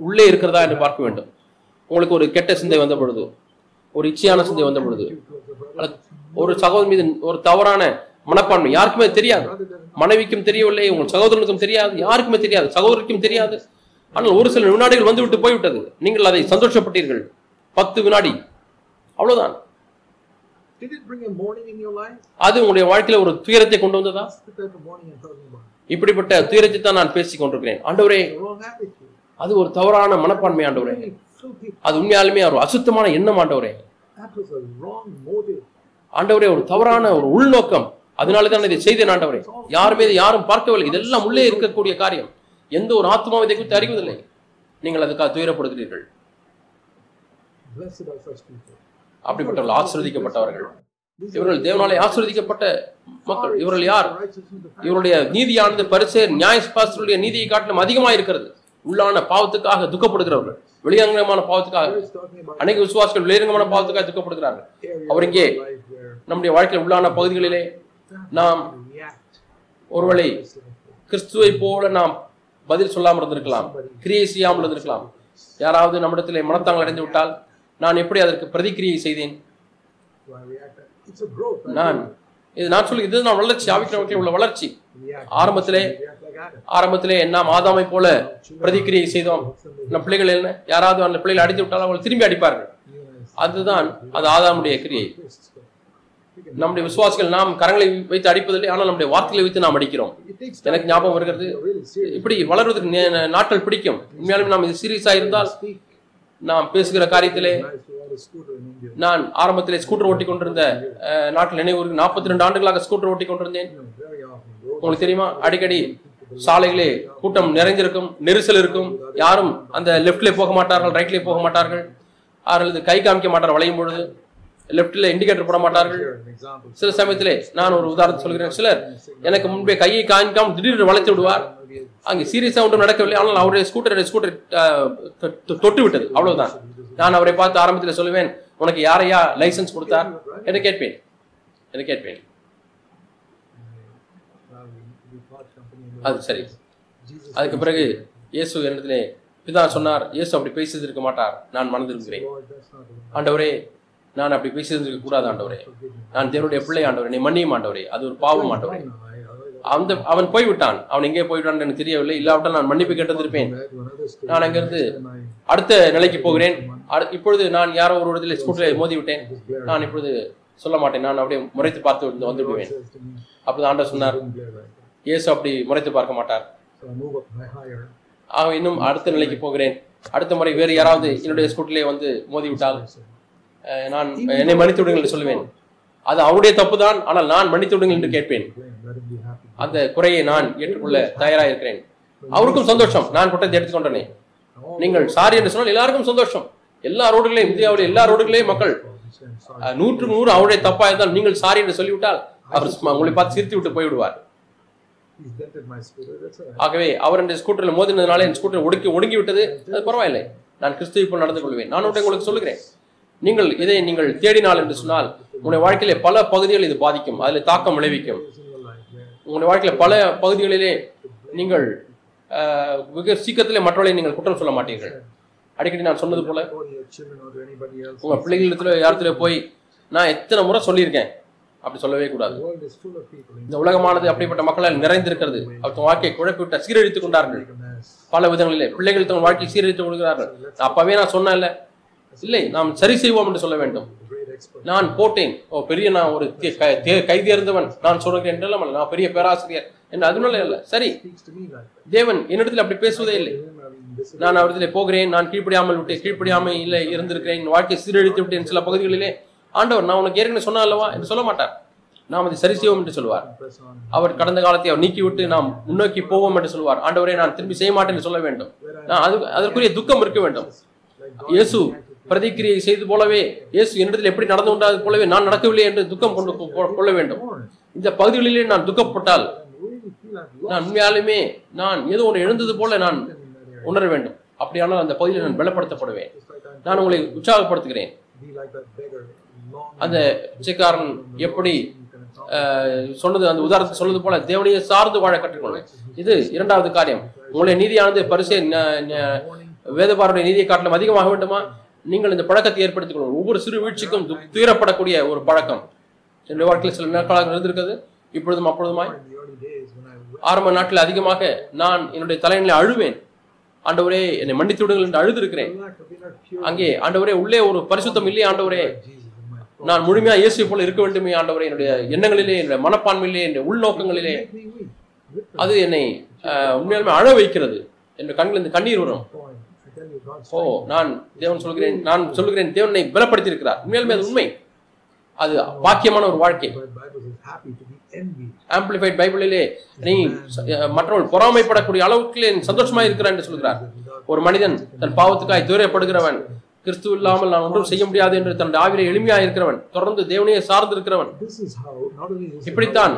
உள்ளே இருக்கிறதா என்று பார்க்க வேண்டும். உங்களுக்கு ஒரு கெட்ட சிந்தை வந்த பொழுது ஒரு இச்சையான சிந்தை வந்த பொழுது ஒரு சகோதரன் மீது ஒரு தவறான மனப்பான்மை யாருக்குமே தெரியாது. மனைவிக்கும் தெரியவில்லை உங்கள் சகோதரனுக்கும் தெரியாது யாருக்குமே தெரியாது சகோதரிக்கும் தெரியாது. ஆனால் ஒரு சில வினாடிகள் வந்துவிட்டு போய்விட்டது. நீங்கள் அதை சந்தோஷப்பட்டீர்கள். பத்து வினாடி. அவ்வளவுதான்? அது உங்களுடைய வாழ்க்கையில ஒரு துயரத்தை கொண்டு வந்ததா. இப்படிப்பட்ட துயரத்தை தான் நான் பேசிக் கொண்டிருக்கிறேன். ஆண்டவரே. அது ஒரு தவறான மனப்பான்மை ஆண்டவரே. அது உண்மையாலுமே ஒரு அசுத்தமான எண்ணம் ஆண்டவரே. ஆண்டவரே ஒரு தவறான ஒரு உள்நோக்கம். அதனால தான் இதை செய்தேன் ஆண்டவரே. யாருமே யாரும் பார்க்கவில்லை. இதெல்லாம் உள்ளே இருக்கக்கூடிய காரியம். எந்த ஒரு ஆத்மாவும் இதை குறித்து அறிவதில்லை. நீங்கள் அதுக்காக துயரப்படுகிறீர்கள். அப்படிப்பட்டவர்கள் ஆசிர்வதிக்கப்பட்டவர்கள். இவர்கள் தேவனாலே ஆசிர்வதிக்கப்பட்ட மக்கள். இவர்கள் யார்? இவருடைய நீதியானது பரிசேர் நியாயஸ்பாஸ்தருடைய நீதியை காட்டிலும் அதிகமாக இருக்கிறது உள்ளான பாவத்துக்காக துக்கப்படுகிறவர்கள் வெளியங்கமான பாவத்துக்காக அநேக விசுவாசிகள் வெளியரங்கமான பாவத்துக்காக துக்கப்படுகிறார்கள். அவர் இங்கே நம்முடைய வாழ்க்கையில் உள்ளான பகுதிகளிலே நாம் ஒருவேளை கிறிஸ்துவை போல நாம் பதில் சொல்லாமல் இருந்திருக்கலாம் கிரியை செய்யாமல் இருந்திருக்கலாம். யாராவது நம்மிடத்திலே மனத்தாங்கள் அடைந்து விட்டால் நான் எப்படி அதற்கு பிரதிக்கிரியை செய்தேன். நான் இது நான் சொல்லி இது நான் வளர்ச்சி ஆவிக்கிற வாழ்க்கையில் உள்ள வளர்ச்சி. ஆரம்பத்திலே ஆரம்பத்திலே நாம் ஆதாமை போல பிரதிக்கிரியை செய்தோம். நம் பிள்ளைகள் என்ன யாராவது அந்த பிள்ளைகளை அடித்து விட்டால் அவர்கள் திரும்பி அடிப்பார்கள். அதுதான் அது ஆதாமுடைய கிரியை. நம்முடைய விசுவாசிகள் நாம் கரங்களை வைத்து அடிப்பதில்லை ஆனால் நம்முடைய வார்த்தைகளை வைத்து நாம் அடிக்கிறோம். எனக்கு ஞாபகம் வருகிறது இப்படி வளர்வதற்கு நாட்கள் பிடிக்கும். உண்மையாலுமே நாம் இது சீரியஸா இருந்தால் நாம் பேசுகிற காரியத்திலே நான் ஆரம்பத்திலே ஸ்கூட்டர் ஓட்டி கொண்டிருந்த நாட்டில் நினைவு நாற்பத்தி ரெண்டு ஆண்டுகளாக ஸ்கூட்டர் ஓட்டி கொண்டிருந்தேன் உங்களுக்கு தெரியுமா? அடிக்கடி சாலைகளே கூட்டம் நிறைஞ்சிருக்கும் நெரிசல் இருக்கும். யாரும் அந்த லெஃப்ட்ல போக மாட்டார்கள் ரைட்ல போக மாட்டார்கள். அவர்களது கை காமிக்க மாட்டார் வளையும் பொழுது. லெஃப்ட்ல இண்டிகேட்டர் போட மாட்டார்கள். சில சமயத்திலே நான் ஒரு உதாரணம் சொல்கிறேன். சிலர் எனக்கு முன்பே கையை காமிக்காமல் திடீர்னு வளைத்து விடுவார். அங்கே சீரியஸாக ஒன்றும் நடக்கவில்லை. ஆனால் அவருடைய ஸ்கூட்டர் ஸ்கூட்டர் தொட்டு விட்டது அவ்வளவுதான். நான் அவரை பார்த்து ஆரம்பத்தில் சொல்லுவேன் உனக்கு யாரையா லைசென்ஸ் கொடுத்தார்? என்று கேட்பேன். என்று கேட்பேன். அது சரி. அதுக்கு பிறகு இயேசு என்னிடத்திலே பிதா சொன்னார் இயேசு அப்படி பேசியிருக்க மாட்டார். நான் மனதிருக்கிறேன் ஆண்டவரே நான் அப்படி பேசியிருந்திருக்க கூடாது ஆண்டவரே. நான் தேவனுடைய பிள்ளை ஆண்டவரே. நீ மன்னியும் ஆண்டவரே. அது ஒரு பாவம் ஆண்டவரே. அந்த அவன் போய்விட்டான் அவன் எங்கே போய்விட்டான் எனக்கு தெரியவில்லை. இல்லாவிட்டால் நான் மன்னிப்பு கேட்டிருப்பேன் நான் அங்கிருந்து அடுத்த நிலைக்கு போகிறேன். அடு- இப்பொழுது நான் யாரோ ஒரு இடத்துல ஸ்கூட்டில் மோதி விட்டேன் நான் இப்பொழுது சொல்ல மாட்டேன். நான் அப்படியே முறைத்து பார்த்து வந்து- விடுவேன் அப்போது ஆண்டர் சொன்னார் இயேசு அப்படி முறைத்து பார்க்க மாட்டார். ஆக இன்னும் அடுத்த நிலைக்கு போகிறேன். அடுத்த முறை வேறு யாராவது என்னுடைய ஸ்கூட்டிலே வந்து மோதி விட்டால் நான் என்னை மன்னித்து விடுங்கள் என்று சொல்லுவேன். அது அவருடைய தப்பு தான் ஆனால் நான் மன்னித்து விடுங்கள் என்று கேட்பேன். அந்த குறையை நான் ஏற்றுக்கொள்ள தயாராக இருக்கிறேன் அவருக்கும் சந்தோஷம். நான் குற்றத்தை எடுத்துக்கொண்டனே நீங்கள் சாரி என்று சொன்னால் எல்லாருக்கும் சந்தோஷம். எல்லா ரோடுகளையும் இந்தியாவில் எல்லா ரோடுகளையும் மக்கள் நூற்று நூறு அவருடைய தப்பா இருந்தால் நீங்கள் சாரி என்று சொல்லிவிட்டால் அவர் உங்களை பார்த்து சிரித்து விட்டு போய்விடுவார். ஆகவே அவர் என் ஸ்கூட்டரில் மோதினதுனால என் ஸ்கூட்டர் ஒடுக்கி ஒடுங்கி விட்டது. அது பரவாயில்லை. நான் கிறிஸ்துவை போல் நடந்து கொள்வேன். நான் ஒன்றை உங்களுக்கு சொல்லுகிறேன். நீங்கள் இதை நீங்கள் தேடினால் என்று சொன்னால் உங்களுடைய வாழ்க்கையிலே பல பகுதிகள் இது பாதிக்கும். அதில் தாக்கம் விளைவிக்கும். உங்களுடைய வாழ்க்கையில் பல பகுதிகளிலே நீங்கள் மிக சீக்கிரத்திலே மற்றவர்களை நீங்கள் குற்றம் சொல்ல மாட்டீர்கள். அடிக்கடி நான் சொன்னது போல உங்கள் பிள்ளைகளிடத்துல யாரத்துல போய் நான் எத்தனை முறை சொல்லியிருக்கேன் அப்படி சொல்லவே கூடாது. இந்த உலகமானது அப்படிப்பட்ட மக்களால் நிறைந்திருக்கிறது. அவர் தன் வாழ்க்கையை குழப்பிவிட்ட சீரழித்துக் கொண்டார்கள். பல விதங்களிலே பிள்ளைகள் தன் வாழ்க்கையை சீரழித்துக் கொள்கிறார்கள். அப்பவே நான் சொன்னேன்ல இல்லை நாம் சரி செய்வோம் என்று சொல்ல வேண்டும். நான் போட்டேன். ஓ பெரிய நான் ஒரு தே- இருந்தவன் நான் சொல்கிறேன் என்றெல்லாம் நான் பெரிய பேராசிரியர். என்று அதனால இல்லை சரி. தேவன் என்னிடத்தில் அப்படி பேசுவதே இல்லை. நான் அவரிடத்திலே போகிறேன். நான் கீழ்ப்படியாமல் விட்டு கீழ்ப்படியாமல் இல்லை இருந்திருக்கிறேன் வாழ்க்கை சீரழித்து விட்டேன் சில பகுதிகளிலே. ஆண்டவர் நான் உனக்கு ஏற்கனவே சொன்னா அல்லவா? என்று சொல்ல மாட்டார். நாம் அதை சரி செய்வோம் என்று சொல்வார். அவர் கடந்த காலத்தை அவர் நீக்கிவிட்டு நாம் முன்னோக்கி போவோம் என்று சொல்வார். ஆண்டவரே நான் திரும்பி செய்ய மாட்டேன் என்று சொல்ல வேண்டும். அது அதற்குரிய துக்கம் இருக்க வேண்டும். இயேசு பிரதிக்கிரியை செய்து போலவே இயேசு என்னிடத்தில் எப்படி நடந்து கொண்டது போலவே நான் நடக்கவில்லை என்று துக்கம் கொண்டு கொள்ள வேண்டும். இந்த பகுதிகளிலே நான் துக்கப்பட்டால் நான் உண்மையாலுமே நான் ஏதோ ஒன்று எழுந்தது போல நான் உணர வேண்டும். அப்படியானால் அந்த பகுதியில் நான் பலப்படுத்தப்படுவேன். நான் உங்களை உற்சாகப்படுத்துகிறேன். அந்த பிச்சைக்காரன் எப்படி சொன்னது அந்த உதாரணத்தை சொன்னது போல தேவனையை சார்ந்து வாழ கற்றுக்கொள்வேன். இது இரண்டாவது காரியம். உங்களுடைய நீதியானது பரிசை வேதபாருடைய நீதியை காட்டிலும் அதிகமாக வேண்டுமா? நீங்கள் இந்த பழக்கத்தை ஏற்படுத்திக் கொள்ளுங்கள் ஒவ்வொரு சிறு வீழ்ச்சிக்கும் துயரப்படக்கூடிய ஒரு பழக்கம். என்னுடைய வாழ்க்கையில் சில நாட்களாக இருந்திருக்கிறது. இப்பொழுதும் அப்பொழுதுமாய் ஆரம்ப நாட்டில் அதிகமாக நான் என்னுடைய தலைநிலை அழுவேன். ஆண்டவரே என்னை மன்னித்து விடுங்கள் என்று அழுதிருக்கிறேன். அங்கே ஆண்டவரே உள்ளே ஒரு பரிசுத்தம் இல்லையே ஆண்டவரே. நான் முழுமையா இயேசு போல இருக்க வேண்டுமே ஆண்டவரே. என்னுடைய எண்ணங்களிலே என்னுடைய மனப்பான்மையிலே என்னுடைய உள்நோக்கங்களிலே. அது என்னை உண்மையாலுமே அழ வைக்கிறது. என்ற கண்களில் இந்த கண்ணீர் வரும். ஓ நான் தேவன் சொல்கிறேன் நான் சொல்கிறேன் தேவனை பலப்படுத்தி இருக்கிறார் உண்மையாலுமே அது உண்மை. அது பாக்கியமான ஒரு வாழ்க்கை. ஆம்பிளிஃபைட் பைபிளிலே நீ மற்றவர்கள் பொறாமைப்படக்கூடிய அளவுக்கு சந்தோஷமா இருக்கிறான் என்று சொல்கிறார். ஒரு மனிதன் தன் பாவத்துக்காய் துயரப்படுகிறவன் கிறிஸ்து இல்லாமல் நான் ஒன்றும் செய்ய முடியாது என்று தன் ஆவிலே எளிமையா இருக்கிறவன் தொடர்ந்து தேவனையே சார்ந்து இருக்கிறவன் இப்படித்தான்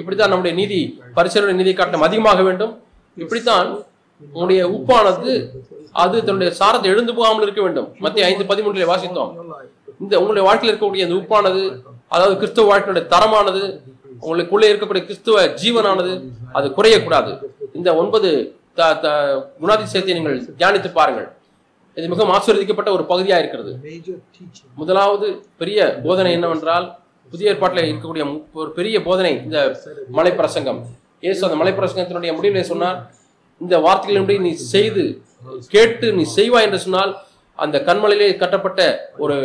இப்படித்தான் நம்முடைய நீதி பரிசலுடைய நீதி காட்டிலும் அதிகமாக வேண்டும். இப்படித்தான் உன்னுடைய உப்பானது அது தன்னுடைய சாரத்தை எழுந்து போகாமல் இருக்க வேண்டும். மத்திய ஐந்து பதிமூன்றிலே வாசித்தோம். இந்த உங்களுடைய வாழ்க்கையில் இருக்கக்கூடிய அந்த உப்பானது அதாவது கிறிஸ்துவ வாழ்க்கையுடைய தரமானது உங்களுக்குள்ளே இருக்கக்கூடிய கிறிஸ்துவ ஜீவனானது அது குறையக்கூடாது. இந்த ஒன்பது த- த- குணாதிசயத்தை நீங்கள் தியானித்து பாருங்கள். இது மிகவும் ஆசீர்வதிக்கப்பட்ட ஒரு பகுதியா இருக்கிறது. முதலாவது பெரிய போதனை என்னவென்றால் புதிய ஏற்பாட்டில் இருக்கக்கூடிய மு- ஒரு பெரிய போதனை இந்த மலைப்பிரசங்கம். ஏசு அந்த மலைப்பிரசங்கத்தினுடைய முடிவிலே சொன்னார் இந்த வார்த்தைகளின்படி நீ செய்து கேட்டு நீ செய்வாய் என்று சொன்னால் அந்த கண்மலையிலே கட்டப்பட்ட ஒரு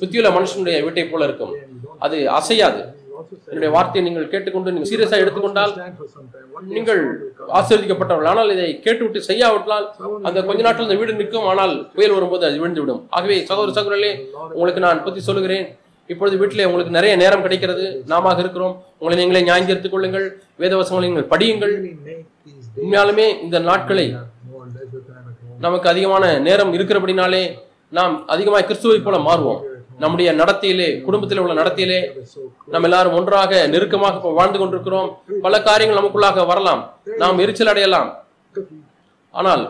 சுத்தியுள்ள மனுஷனுடைய வீட்டை போல இருக்கும். அது அசையாது. என்னுடைய வார்த்தையை நீங்கள் கேட்டுக்கொண்டு நீங்கள் சீரியஸாக எடுத்துக்கொண்டால் நீங்கள் ஆசீர்வதிக்கப்பட்டவர்கள். ஆனால் இதை கேட்டுவிட்டு செய்யாவிட்டால் அந்த கொஞ்ச நாட்டில் இந்த வீடு நிற்கும் ஆனால் புயல் வரும்போது அது விழுந்து விடும் ஆகவே சகோதர சகோதரர்களே உங்களுக்கு நான் பற்றி சொல்லுகிறேன். இப்பொழுது வீட்டிலே உங்களுக்கு நிறைய நேரம் கிடைக்கிறது. நாம இருக்கிறோம். உங்களை நீங்களே ஞாயிற்றுக் கொள்ளுங்கள். வேதவசங்களை நீங்கள் படியுங்கள். உண்மையாலுமே இந்த நாட்களை நமக்கு அதிகமான நேரம் இருக்கிறபடினாலே நாம் அதிகமாக கிறிஸ்துவை போல மாறுவோம். நம்முடைய நடத்தையிலே குடும்பத்தில் உள்ள நடத்தியிலே நம்ம எல்லாரும் ஒன்றாக நெருக்கமாக வாழ்ந்து கொண்டிருக்கிறோம். பல காரியங்கள் நமக்குள்ளாக வரலாம். நாம் எரிச்சல் அடையலாம். ஆனால்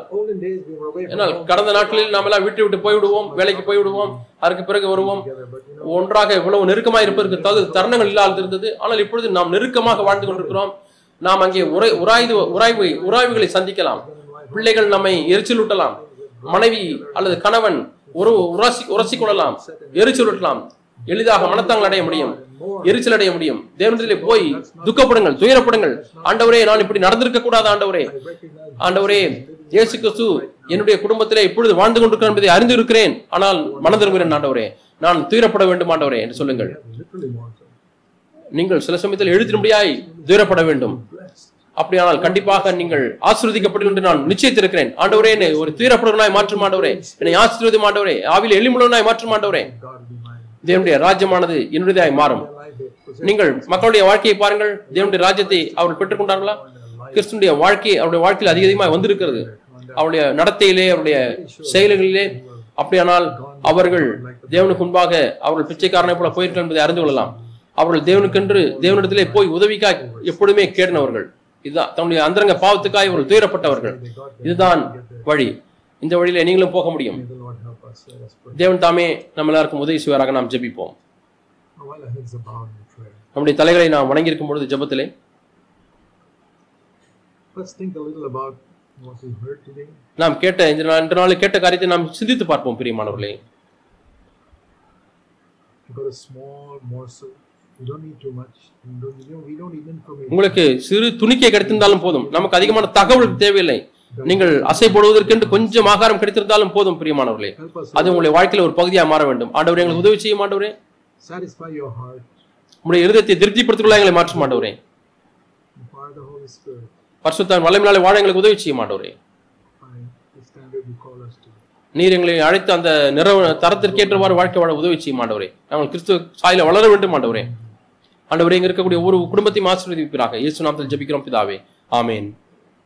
கடந்த நாட்களில் நாம் எல்லாம் வீட்டை விட்டு போய்விடுவோம் வேலைக்கு போய்விடுவோம் அதற்கு பிறகு வருவோம். ஒன்றாக இவ்வளவு நெருக்கமாக இருப்பதற்கு தகு தருணங்கள் இல்லாது இருந்தது. ஆனால் இப்பொழுது நாம் நெருக்கமாக வாழ்ந்து கொண்டிருக்கிறோம். நாம் அங்கே உரை உராய்வு உராய்வு உராய்வுகளை சந்திக்கலாம். பிள்ளைகள் நம்மை எரிச்சலூட்டலாம் மனைவி அல்லது கணவன் ஒரு உரசி உரசி கொள்ளலாம். எரிச்சல் ஊட்டலாம். எளிதாக மனத்தாங்கள் அடைய முடியும். எரிச்சல் அடைய முடியும். தேவனத்திலே போய் துக்கப்படுங்கள் துயரப்படுங்கள். ஆண்டவரே நான் இப்படி நடந்திருக்க கூடாது ஆண்டவரே. ஆண்டவரே இயேசு கிறிஸ்து என்னுடைய குடும்பத்திலே இப்பொழுது வாழ்ந்து கொண்டிருக்கிறேன் என்பதை அறிந்து இருக்கிறேன். ஆனால் மனதிருக்கிறேன் ஆண்டவரே. நான் துயரப்பட வேண்டும் ஆண்டவரே என்று சொல்லுங்கள். நீங்கள் சில சமயத்தில் எழுத்தினும்படியாய் துயரப்பட வேண்டும். அப்படியானால் கண்டிப்பாக நீங்கள் ஆசீர்வதிக்கப்படும் என்று நான் நிச்சயத்திருக்கிறேன். ஆண்டவரே என்னை ஒரு தீரப்படுவனாய் மாற்றும் ஆண்டவரே. என்னை ஆசீர்வதி ஆண்டவரே. ஆவியில் எளிமுடனாய் மாற்றும் ஆண்டவரே. தேவனுடைய ராஜ்யமானது என்னுடையதாய் மாறும். நீங்கள் மக்களுடைய வாழ்க்கையை பாருங்கள். தேவனுடைய ராஜ்யத்தை அவர்கள் பெற்றுக்கொண்டார்களா? கிறிஸ்துடைய வாழ்க்கை அவருடைய வாழ்க்கையில் அதிக அதிகமாக வந்திருக்கிறது. அவருடைய நடத்தையிலே அவருடைய செயல்களிலே. அப்படியானால் அவர்கள் தேவனுக்கு முன்பாக அவர்கள் பிச்சைக்காரனை போல போயிருக்கிறார் என்பதை அறிந்து கொள்ளலாம். அவர்கள் தேவனுக்கென்று தேவனிடத்திலே போய் உதவிக்காய் எப்பொழுதுமே கேடினவர்கள். இதுதான். தன்னுடைய அந்தரங்க பாவத்துக்காய் இவர்கள் துயரப்பட்டவர்கள். இதுதான் வழி. இந்த வழியில நீங்களும் போக முடியும். தேவன் தாமே நம்ம எல்லாருக்கும் உதவி செய்வாராக நாம் ஜெபிப்போம். நம்முடைய தலைகளை நாம் வணங்கியிருக்கும் பொழுது ஜபத்திலே. நாம் கேட்ட இந்த நாள் நாள் கேட்ட காரியத்தை நாம் சிந்தித்து பார்ப்போம் பிரியமானவர்களே. உங்களுக்கு சிறு துணிக்கை கிடைத்திருந்தாலும் போதும். நமக்கு அதிகமான தகவல் தேவையில்லை. நீங்கள் அசைப்படுவதற்கென்று கொஞ்சம் ஆகாரம் கிடைத்திருந்தாலும் போதும் பிரியமானவர்களே. அது உங்களுடைய வாழ்க்கையில ஒரு பகுதியாக மாற வேண்டும். ஆண்டவரே எங்களுக்கு உதவி செய்ய மாட்டவரே. உங்களுடைய இருதயத்தை திருப்திப்படுத்திக்கொள்ள எங்களை மாற்ற மாட்டவரே பரிசுத்தான் வல்லமினாலே வாழ எங்களுக்கு உதவி செய்ய மாட்டவரே. நீர் எங்களை அழைத்து அந்த நிற தரத்திற்கேற்றவாறு வாழ்க்கை வாழ உதவி செய்ய மாட்டவரே நாங்கள் கிறிஸ்துவ சாயில வளர வேண்டும் ஆண்டவரே. ஆண்டவரே இங்க இருக்கக்கூடிய ஒரு குடும்பத்தையும் ஆசீர்வதிப்பீராக. இயேசு நாமத்தில் ஜபிக்கிறோம் பிதாவே. ஆமேன்.